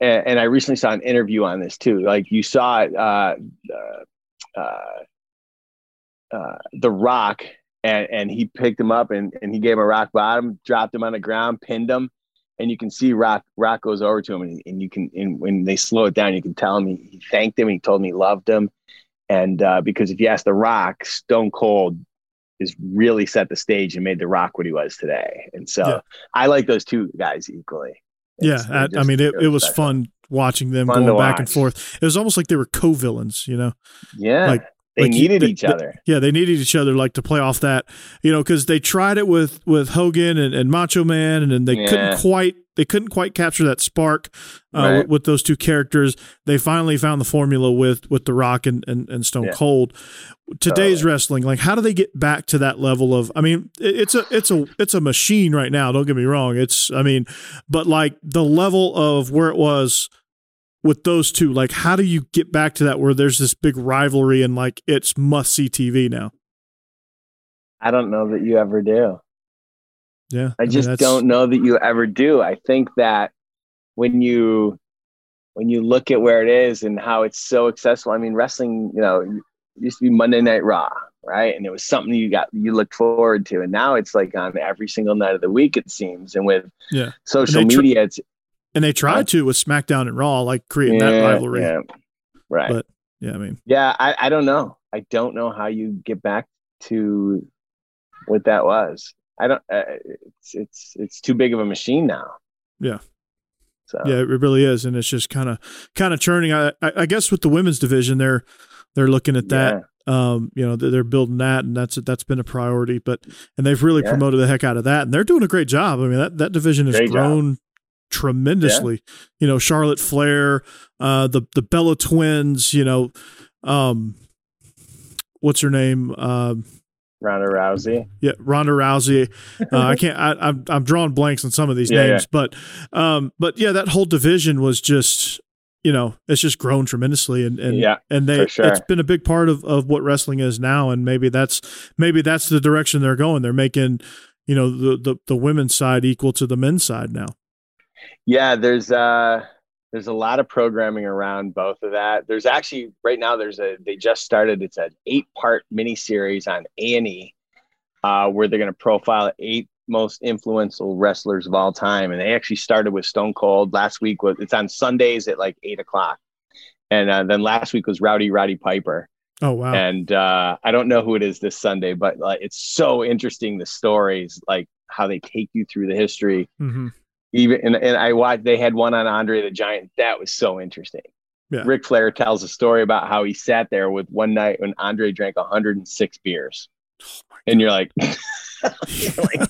and, and i recently saw an interview on this too. Like you saw uh uh, uh, uh the rock and and he picked him up and, and he gave him a rock bottom, dropped him on the ground, pinned him, and you can see Rock Rock goes over to him and, and you can and when they slow it down, you can tell him he, he thanked him, he told him he loved him, and uh, because if you ask the Rock, Stone Cold is really set the stage and made the Rock what he was today, and so Yeah. I like those two guys equally. Yeah, It's- they're I, I mean, it, really it was special. fun watching them Fun going back and forth. It was almost like they were co-villains, you know. Yeah, Like- they like you- needed they- each they- other. Yeah, they needed each other, like to play off that, you know, because they tried it with with Hogan and, and Macho Man, and then they Yeah. couldn't quite they couldn't quite capture that spark uh, Right. with, with those two characters. They finally found the formula with with The Rock and and, and Stone Yeah. Cold. Today's wrestling, like, how do they get back to that level of? I mean, it- it's a it's a it's a machine right now. Don't get me wrong. It's I mean, but like the level of where it was with those two like how do you get back to that where there's this big rivalry and like it's must see tv now I don't know that you ever do. yeah I mean, just that's- don't know that you ever do. I think that when you when you look at where it is and how it's so accessible, I mean, wrestling, you know, used to be Monday Night Raw, right? And it was something you got you looked forward to. And now it's like on every single night of the week, it seems. And with yeah. social media, it's and they tried to with SmackDown and Raw, like creating yeah, that rivalry. Yeah. Right. But yeah, I mean, yeah, I, I don't know. I don't know how you get back to what that was. I don't. Uh, it's it's it's too big of a machine now. Yeah. So yeah, it really is, and it's just kind of kind of churning. I, I, I guess with the women's division, they're they're looking at that. Um, you know, they're building that, and that's that's been a priority. But and they've really Yeah. promoted the heck out of that, and they're doing a great job. I mean, that that division has Great job. Tremendously. You know, Charlotte Flair, uh, the the Bella twins. You know, um, what's her name? Um, Ronda Rousey. yeah, Ronda Rousey. Uh, I can't. I, I'm I'm drawing blanks on some of these Yeah, names, but um, but yeah, that whole division was just you know it's just grown tremendously, and and Yeah, and they sure. it's been a big part of of what wrestling is now, and maybe that's maybe that's the direction they're going. They're making you know the the, the women's side equal to the men's side now. Yeah, there's uh there's a lot of programming around both of that. There's actually right now there's a they just started it's an eight part miniseries on A and E, uh, where they're going to profile eight most influential wrestlers of all time, and they actually started with Stone Cold last week. Was it's on Sundays at like eight o'clock, and uh, then last week was Rowdy Roddy Piper. Oh wow! and uh, I don't know who it is this Sunday, but like it's so interesting the stories, like how they take you through the history. hmm Even and, and I watched they had one on Andre the Giant. That was so interesting. Yeah. Ric Flair tells a story about how he sat there with one night when Andre drank 106 beers, and [LAUGHS] you're like, you're [LAUGHS] like,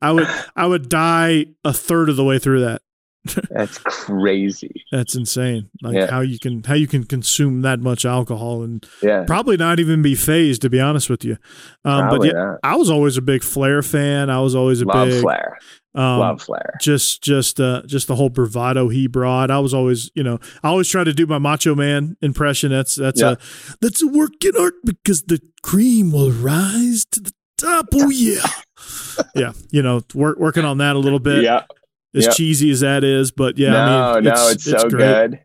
I would I would die a third of the way through that. [LAUGHS] that's crazy. That's insane. Like Yeah. how you can how you can consume that much alcohol and Yeah, probably not even be phased to be honest with you. Um, but yeah, not. I was always a big Flair fan. I was always a love big Flair. Um, love Flair. just just uh just the whole bravado he brought. I was always you know I always try to do my Macho Man impression. That's that's Yeah. a that's a work in art because the cream will rise to the top. Oh yeah, yeah. [LAUGHS] You know, work, working on that a little bit. Yeah, As yeah. cheesy as that is, but yeah, no, I mean, no, it's, so great. good.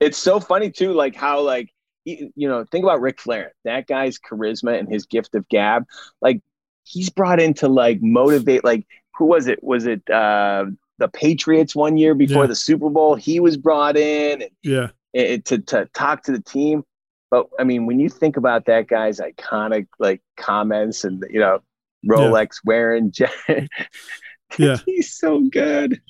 It's so funny too, like how like you know, think about Ric Flair. That guy's charisma and his gift of gab, like he's brought in to like motivate. Like who was it? Was it uh the Patriots one year before Yeah. the Super Bowl? He was brought in and, Yeah, to to talk to the team. But I mean, when you think about that guy's iconic like comments and you know Rolex wearing, [LAUGHS] Yeah. [LAUGHS] he's so good.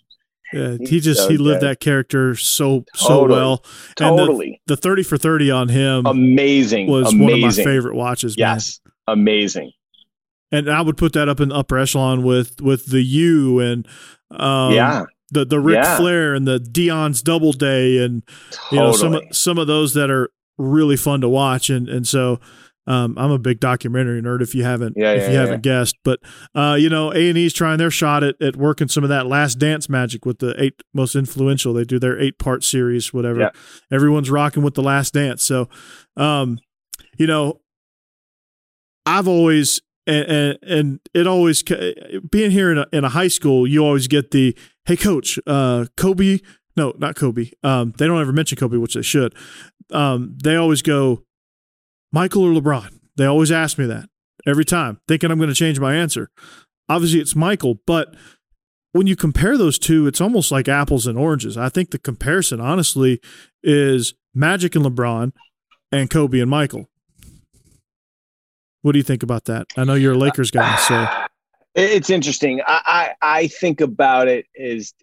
yeah. He's He just so he lived good. that character so so Totally. well. And the- Totally the thirty for thirty on him amazing. was amazing. one of my favorite watches. man. Yes, amazing. And I would put that up in the upper echelon with with the U and um, yeah, the the Ric Yeah. Flair and the Deion's Double Day and totally. you know some of- some of those that are really fun to watch and and so um, I'm a big documentary nerd if you haven't Yeah, if yeah, you yeah. haven't guessed but uh, you know A and E's trying their shot at, at working some of that last dance magic with the eight most influential they do their eight part series whatever everyone's rocking with the last dance so um, you know I've always and, and, and it always being here in a, in a high school you always get the hey coach uh, Kobe no not Kobe um, they don't ever mention Kobe which they should. Um, they always go Michael or LeBron? They always ask me that every time thinking I'm going to change my answer. Obviously it's Michael but when you compare those two it's almost like apples and oranges. I think the comparison honestly is Magic and LeBron and Kobe and Michael what do you think about that? I know you're a Lakers guy, so [SIGHS] it's interesting. I, I I think about it is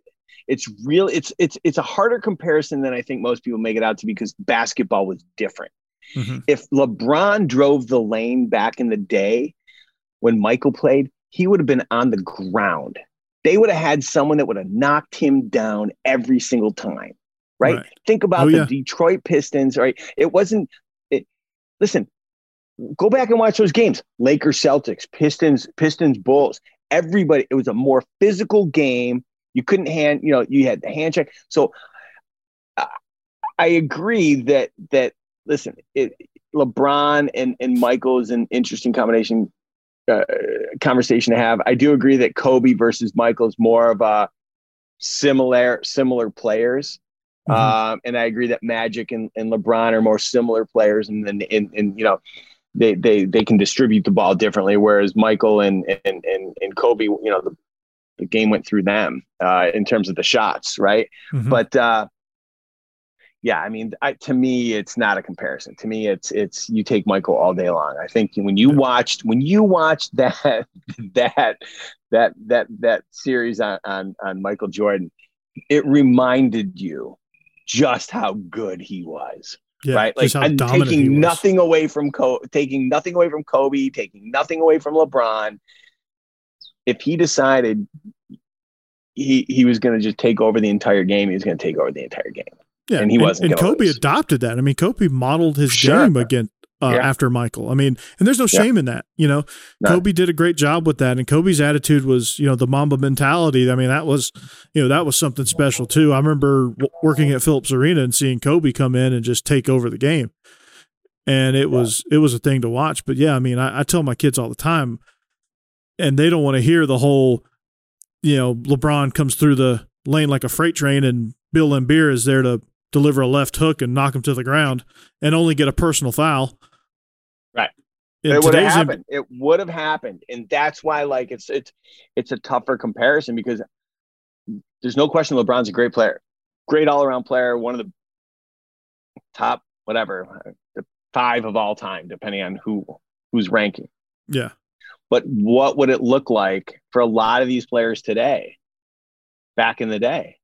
it's real. It's it's it's a harder comparison than I think most people make it out to be because basketball was different. Mhm. If LeBron drove the lane back in the day when Michael played, he would have been on the ground. They would have had someone that would have knocked him down every single time. Right? Right. Think about Oh, the yeah. Detroit Pistons, right? It wasn't it listen, go back and watch those games. Lakers, Celtics, Pistons, Pistons, Bulls. Everybody, it was a more physical game. You couldn't hand, you know, you had the hand check. So uh, I agree that that listen, it, LeBron and and Michael is an interesting combination uh, conversation to have. I do agree that Kobe versus Michael is more of a similar similar players. Mhm. Um, and I agree that Magic and, and LeBron are more similar players, and then and, and you know they they they can distribute the ball differently. Whereas Michael and and and, and Kobe, you know, the, the game went through them uh, in terms of the shots, right? Mhm. But uh, yeah, I mean, I, to me, it's not a comparison. To me, it's it's you take Michael all day long. I think when you watched when you watched [LAUGHS] that that that that that series on on, on Michael Jordan, it reminded you just how good he was yeah, right? Like I'm taking nothing away from Kobe, taking nothing away from Kobe, taking nothing away from LeBron. If he decided he he was going to just take over the entire game, he was going to take over the entire game. Yeah, and he wasn't And, gonna Kobe lose. adopted that. I mean, Kobe modeled his Sure. game again uh, Yeah. after Michael. I mean, and there's no Yeah. shame in that. You know, No. Kobe did a great job with that, and Kobe's attitude was, you know, the Mamba mentality. I mean, that was, you know, that was something special too. I remember w- working at Phillips Arena and seeing Kobe come in and just take over the game, and it was it was a thing to watch. But yeah, I mean, I, I tell my kids all the time, and they don't want to hear the whole, you know, LeBron comes through the lane like a freight train, and Bill Laimbeer is there to deliver a left hook and knock him to the ground, and only get a personal foul. It would have happened. It would have happened, and that's why, like, it's it's it's a tougher comparison because there's no question LeBron's a great player, great all around player, one of the top whatever, the five of all time, depending on who who's ranking. yeah, But what would it look like for a lot of these players today, back in the day?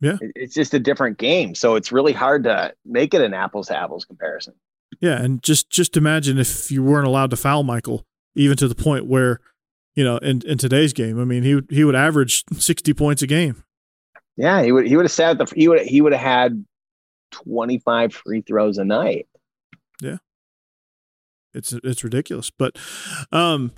Yeah. It's just a different game. So it's really hard to make it an apples to apples comparison. Yeah, and just just imagine if you weren't allowed to foul Michael, even to the point where, you know, in in today's game, I mean, he would he would average sixty points a game. Yeah, he would he would have sat at the he would he would have had 25 free throws a night. Yeah, it's it's ridiculous, but um,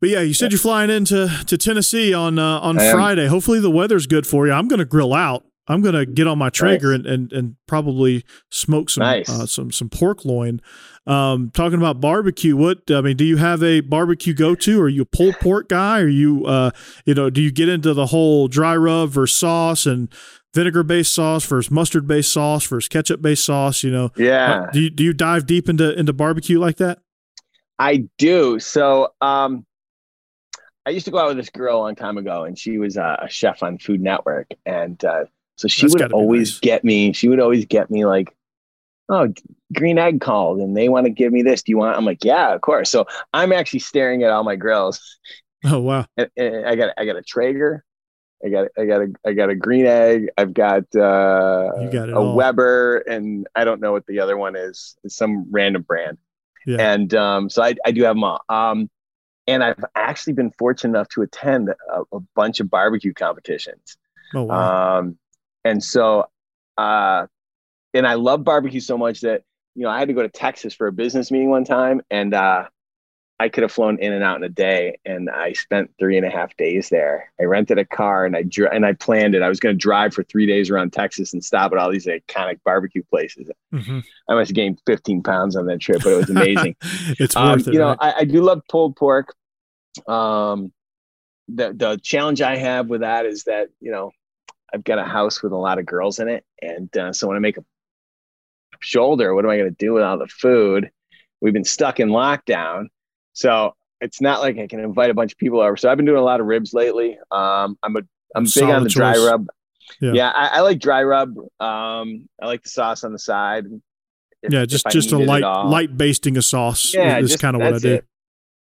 but yeah, you said you're flying into to Tennessee on uh, on. Friday. Hopefully the weather's good for you. I'm going to grill out. I'm going to get on my Traeger and, and and probably smoke some Nice. uh, some some pork loin. Um, talking about barbecue, what I mean, do you have a barbecue go to? Are you a pulled [LAUGHS] pork guy? Are you uh you know do you get into the whole dry rub versus sauce and vinegar based sauce versus mustard based sauce versus ketchup based sauce? You know, Yeah, uh, do you do you dive deep into into barbecue like that? I do. So, um, I used to go out with this girl a long time ago, and she was uh, a chef on Food Network, and uh, so she That's would always nice. get me. She would always get me like, "Oh, green egg called, and they want to give me this. Do you want?" I'm like, "Yeah, of course." So I'm actually staring at all my grills. [LAUGHS] Oh wow, and, and I got I got a Traeger, I got I got a I got a green egg, I've got uh, got a all. Weber, and I don't know what the other one is. It's some random brand. Yeah. And um, so I I do have them all. Um, and I've actually been fortunate enough to attend a, a bunch of barbecue competitions. oh wow. Um, and so, uh, and I love barbecue so much that, you know, I had to go to Texas for a business meeting one time and, uh, I could have flown in and out in a day and I spent three and a half days there. I rented a car and I dr- and I planned it. I was going to drive for three days around Texas and stop at all these iconic barbecue places. Mhm. I must have gained 15 pounds on that trip, but it was amazing. [LAUGHS] it's Um, worth it. you know, right? I, I do love pulled pork. Um, the the challenge I have with that is that you know I've got a house with a lot of girls in it, and uh, so when I make a shoulder, what am I going to do with all the food? We've been stuck in lockdown, so it's not like I can invite a bunch of people over. So I've been doing a lot of ribs lately. Um, I'm a I'm big on the dry choice. rub. Yeah. Yeah, I, I like dry rub. Um, I like the sauce on the side. If- yeah, just just a need it at light light basting of sauce Yeah, is just- kind of what I do. it.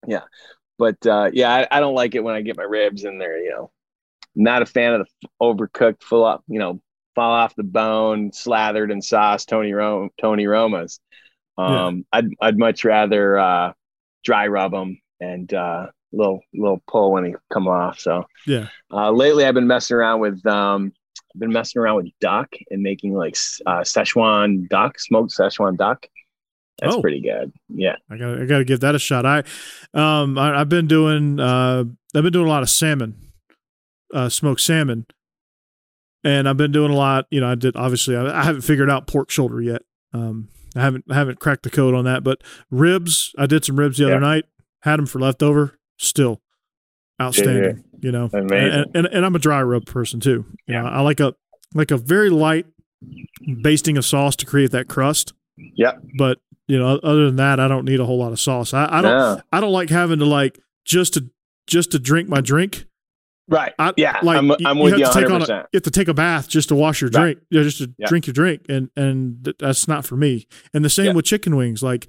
Yeah, but uh, yeah, I, I don't like it when I get my ribs and they're you know, not a fan of the overcooked, full up, you know, fall off the bone, slathered in sauce, Tony Tony Romas. Um, I'd I'd much rather uh, dry rub them and uh, little little pull when they come off. So Yeah. uh, lately, I've been messing around with um, I've been messing around with duck and making like uh, Szechuan duck, smoked Szechuan duck. That's Oh. pretty good. Yeah. I got I got to give that a shot. I um I, I've been doing uh I've been doing a lot of salmon, uh smoked salmon, and I've been doing a lot. You know, I did obviously I, I haven't figured out pork shoulder yet. Um, I haven't I haven't cracked the code on that, but ribs I did some ribs the Yeah. other night. Had them for leftover. Still outstanding. You know, And, and and I'm a dry rub person too. You Yeah. know, I like a like a very light basting of sauce to create that crust Yeah, but you know, other than that, I don't need a whole lot of sauce. I, I don't. No. I don't like having to like just to just to drink my drink. Right. I, yeah. like I'm, you- I'm you with have you to take 100. on a, you have to take a bath just to wash your Right. drink, you know, just to Yeah. drink your drink, and and that's not for me. And the same Yeah. with chicken wings. Like,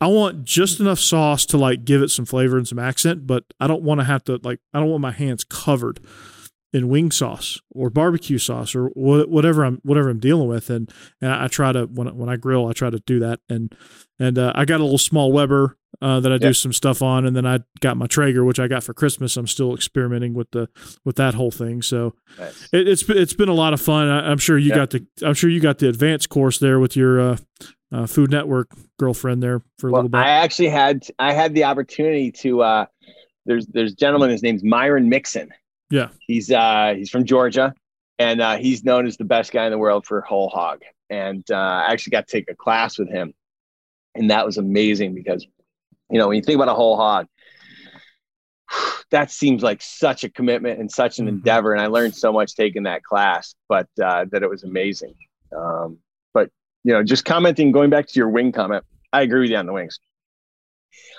I want just enough sauce to like give it some flavor and some accent, but I don't want to have to like I don't want my hands covered in wing sauce or barbecue sauce or wha- whatever I'm whatever I'm dealing with. And and I try to when I- when I grill, I try to do that. And and uh, I got a little small Weber uh, that I do some stuff on, and then I got my Traeger, which I got for Christmas. I'm still experimenting with the with that whole thing. So Nice. it, it's been- it's been a lot of fun. I, I'm sure you got the I'm sure you got the advanced course there with your uh, uh, Food Network girlfriend there for a Well, little bit. I actually had I had the opportunity to. uh There's there's a gentleman. His name's Myron Mixon. Yeah. He's uh he's from Georgia, and uh, he's known as the best guy in the world for whole hog. And uh, I actually got to take a class with him, and that was amazing because, you know, when you think about a whole hog, [SIGHS] that seems like such a commitment and such an Mhm. endeavor. And I learned so much taking that class, but uh, that it was amazing. Um, but you know, just commenting, going back to your wing comment, I agree with you on the wings.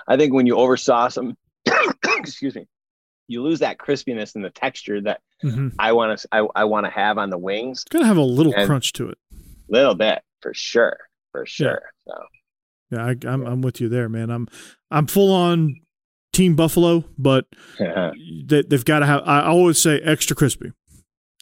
I think when you oversauce them, [COUGHS] excuse me, you lose that crispiness and the texture that mm-hmm. I want to I, I want to have on the wings. It's Gonna have a little crunch to it. Little bit for sure, for sure. So Yeah, I, I'm I'm with you there, man. I'm I'm full on Team Buffalo, but [LAUGHS] they, they've got to have. I always say extra crispy.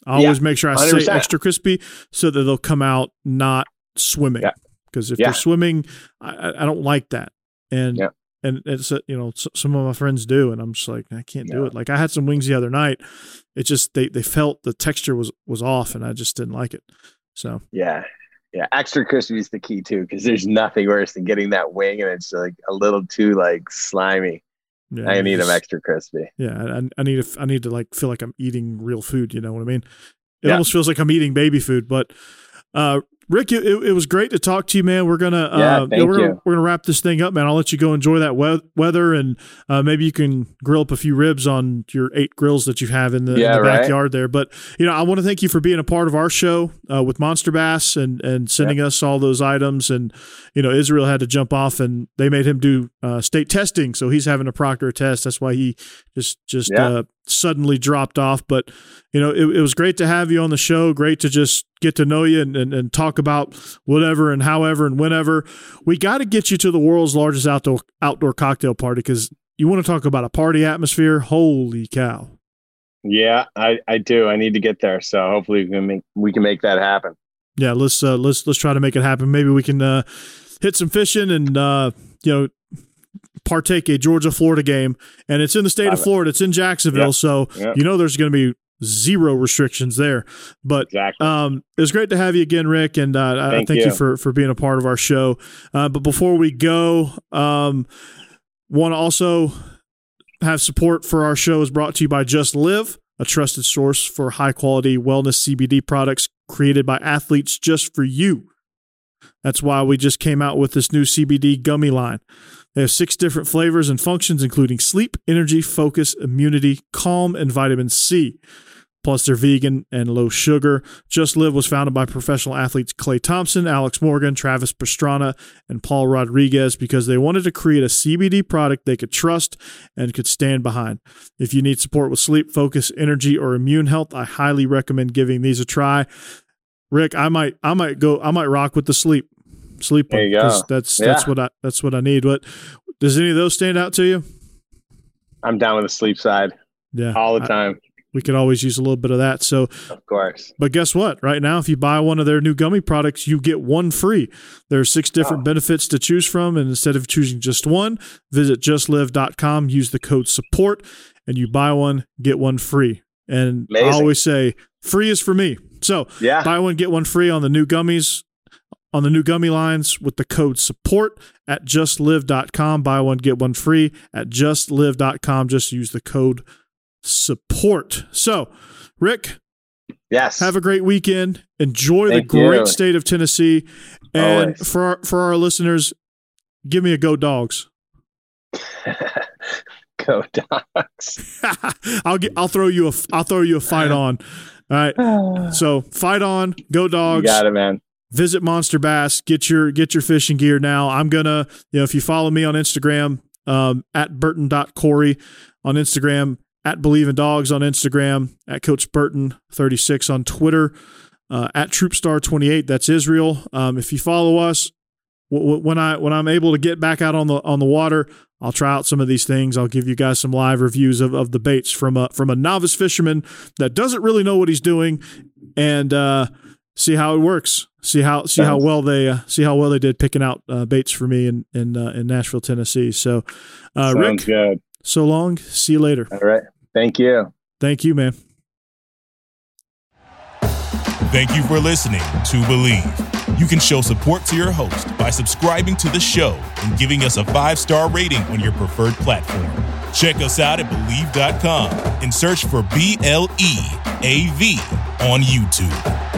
I Yeah, always make sure I say 100%. extra crispy so that they'll come out not swimming. Yeah. Because if Yeah. they're swimming, I, I- don't like that. And Yeah. and it's uh, you know some of my friends do, and I'm just like I can't do it. Like I had some wings the other night. It just they they felt the texture was was off, and I just didn't like it. So yeah, yeah, extra crispy is the key too, because there's nothing worse than getting that wing and it's like a little too like slimy. yeah, I need them extra crispy. Yeah, I, I need to I need to like feel like I'm eating real food. You know what I mean? It Yeah. almost feels like I'm eating baby food. But uh, Rick, it, it was great to talk to you, man. We're gonna uh, Yeah, you know, thank we're gonna you. we're gonna wrap this thing up, man. I'll let you go enjoy that we- weather, and uh, maybe you can grill up a few ribs on your eight grills that you have in the, in Yeah, the right. backyard there. But you know, I want to thank you for being a part of our show uh, with Monster Bass and and sending us all those items. And you know, Israel had to jump off, and they made him do uh, state testing, so he's having a proctor test. That's why he just just Yeah. Suddenly dropped off. But you know, it, it was great to have you on the show. Great to just get to know you and, and, and talk about whatever and however and whenever. We got to get you to the world's largest outdoor outdoor cocktail party because you want to talk about a party atmosphere. Holy cow! Yeah, I, I do. I need to get there. So hopefully we can make we can make that happen. Yeah, let's uh, let's let's try to make it happen. Maybe we can uh, hit some fishing and uh, you know partake a Georgia Florida game, and it's in the state Love of it. Florida. It's in Jacksonville, Yeah. so Yeah. you know there's going to be zero restrictions there. But Exactly. Um, it was great to have you again, Rick, and uh, I Thank thank you. you. for for being a part of our show. Uh, but before we go, um, want to also have support for our show is brought to you by Just Live, a trusted source for high quality wellness CBD products created by athletes just for you. That's why we just came out with this new CBD gummy line. They have six different flavors and functions, including sleep, energy, focus, immunity, calm, and vitamin C. Plus, they're vegan and low sugar. Just Live was founded by professional athletes Klay Thompson, Alex Morgan, Travis Pastrana, and Paul Rodriguez because they wanted to create a CBD product they could trust and could stand behind. If you need support with sleep, focus, energy, or immune health, I highly recommend giving these a try. Rick, I might, I might go, I might rock with the sleep, sleep. There you one, 'cause. That's that's Yeah. what I that's what I need. What does any of those stand out to you? I'm down with the sleep side Yeah, all the I- time. we could always use a little bit of that. So Of course. But guess what? Right now, if you buy one of their new gummy products, you get one free. There are six different Oh. benefits to choose from. And instead of choosing just one, visit justlive.com, use the code support, and you buy one, get one free. And I always say, free is for me. So Yeah. buy one, get one free on the new gummies, on the new gummy lines with the code support at justlive.com. Buy one, get one free at justlive.com. Just use the code support. So, Rick, Yes. have a great weekend. Enjoy Thank the great you. state of Tennessee. And Always. for our, for our listeners, give me a go dogs. [LAUGHS] Go dogs. [LAUGHS] I'll get I'll throw you a I'll throw you a fight [SIGHS] on. All right. [SIGHS] So fight on, go You dogs. got it, man. Visit Monster Bass, get your get your fishing gear now. I'm gonna, you know, if you follow me on Instagram, um, at Burton.Corey on Instagram, at Believe in Dogs on Instagram, at Coach Burton 36 on Twitter, uh, at Troopstar 28. That's Israel. Um, if you follow us, when I when I'm able to get back out on the on the water, I'll try out some of these things. I'll give you guys some live reviews of, of the baits from a from a novice fisherman that doesn't really know what he's doing, and uh, see how it works. See how see how well they uh, see how well they did picking out uh, baits for me in in uh, in Nashville, Tennessee. So, uh, Rick, good. so long. See you later. All right. Thank you. Thank you, man. Thank you for listening to Bleav. You can show support to your host by subscribing to the show and giving us a five star rating on your preferred platform. Check us out at Bleav.com and search for B L E A V on YouTube.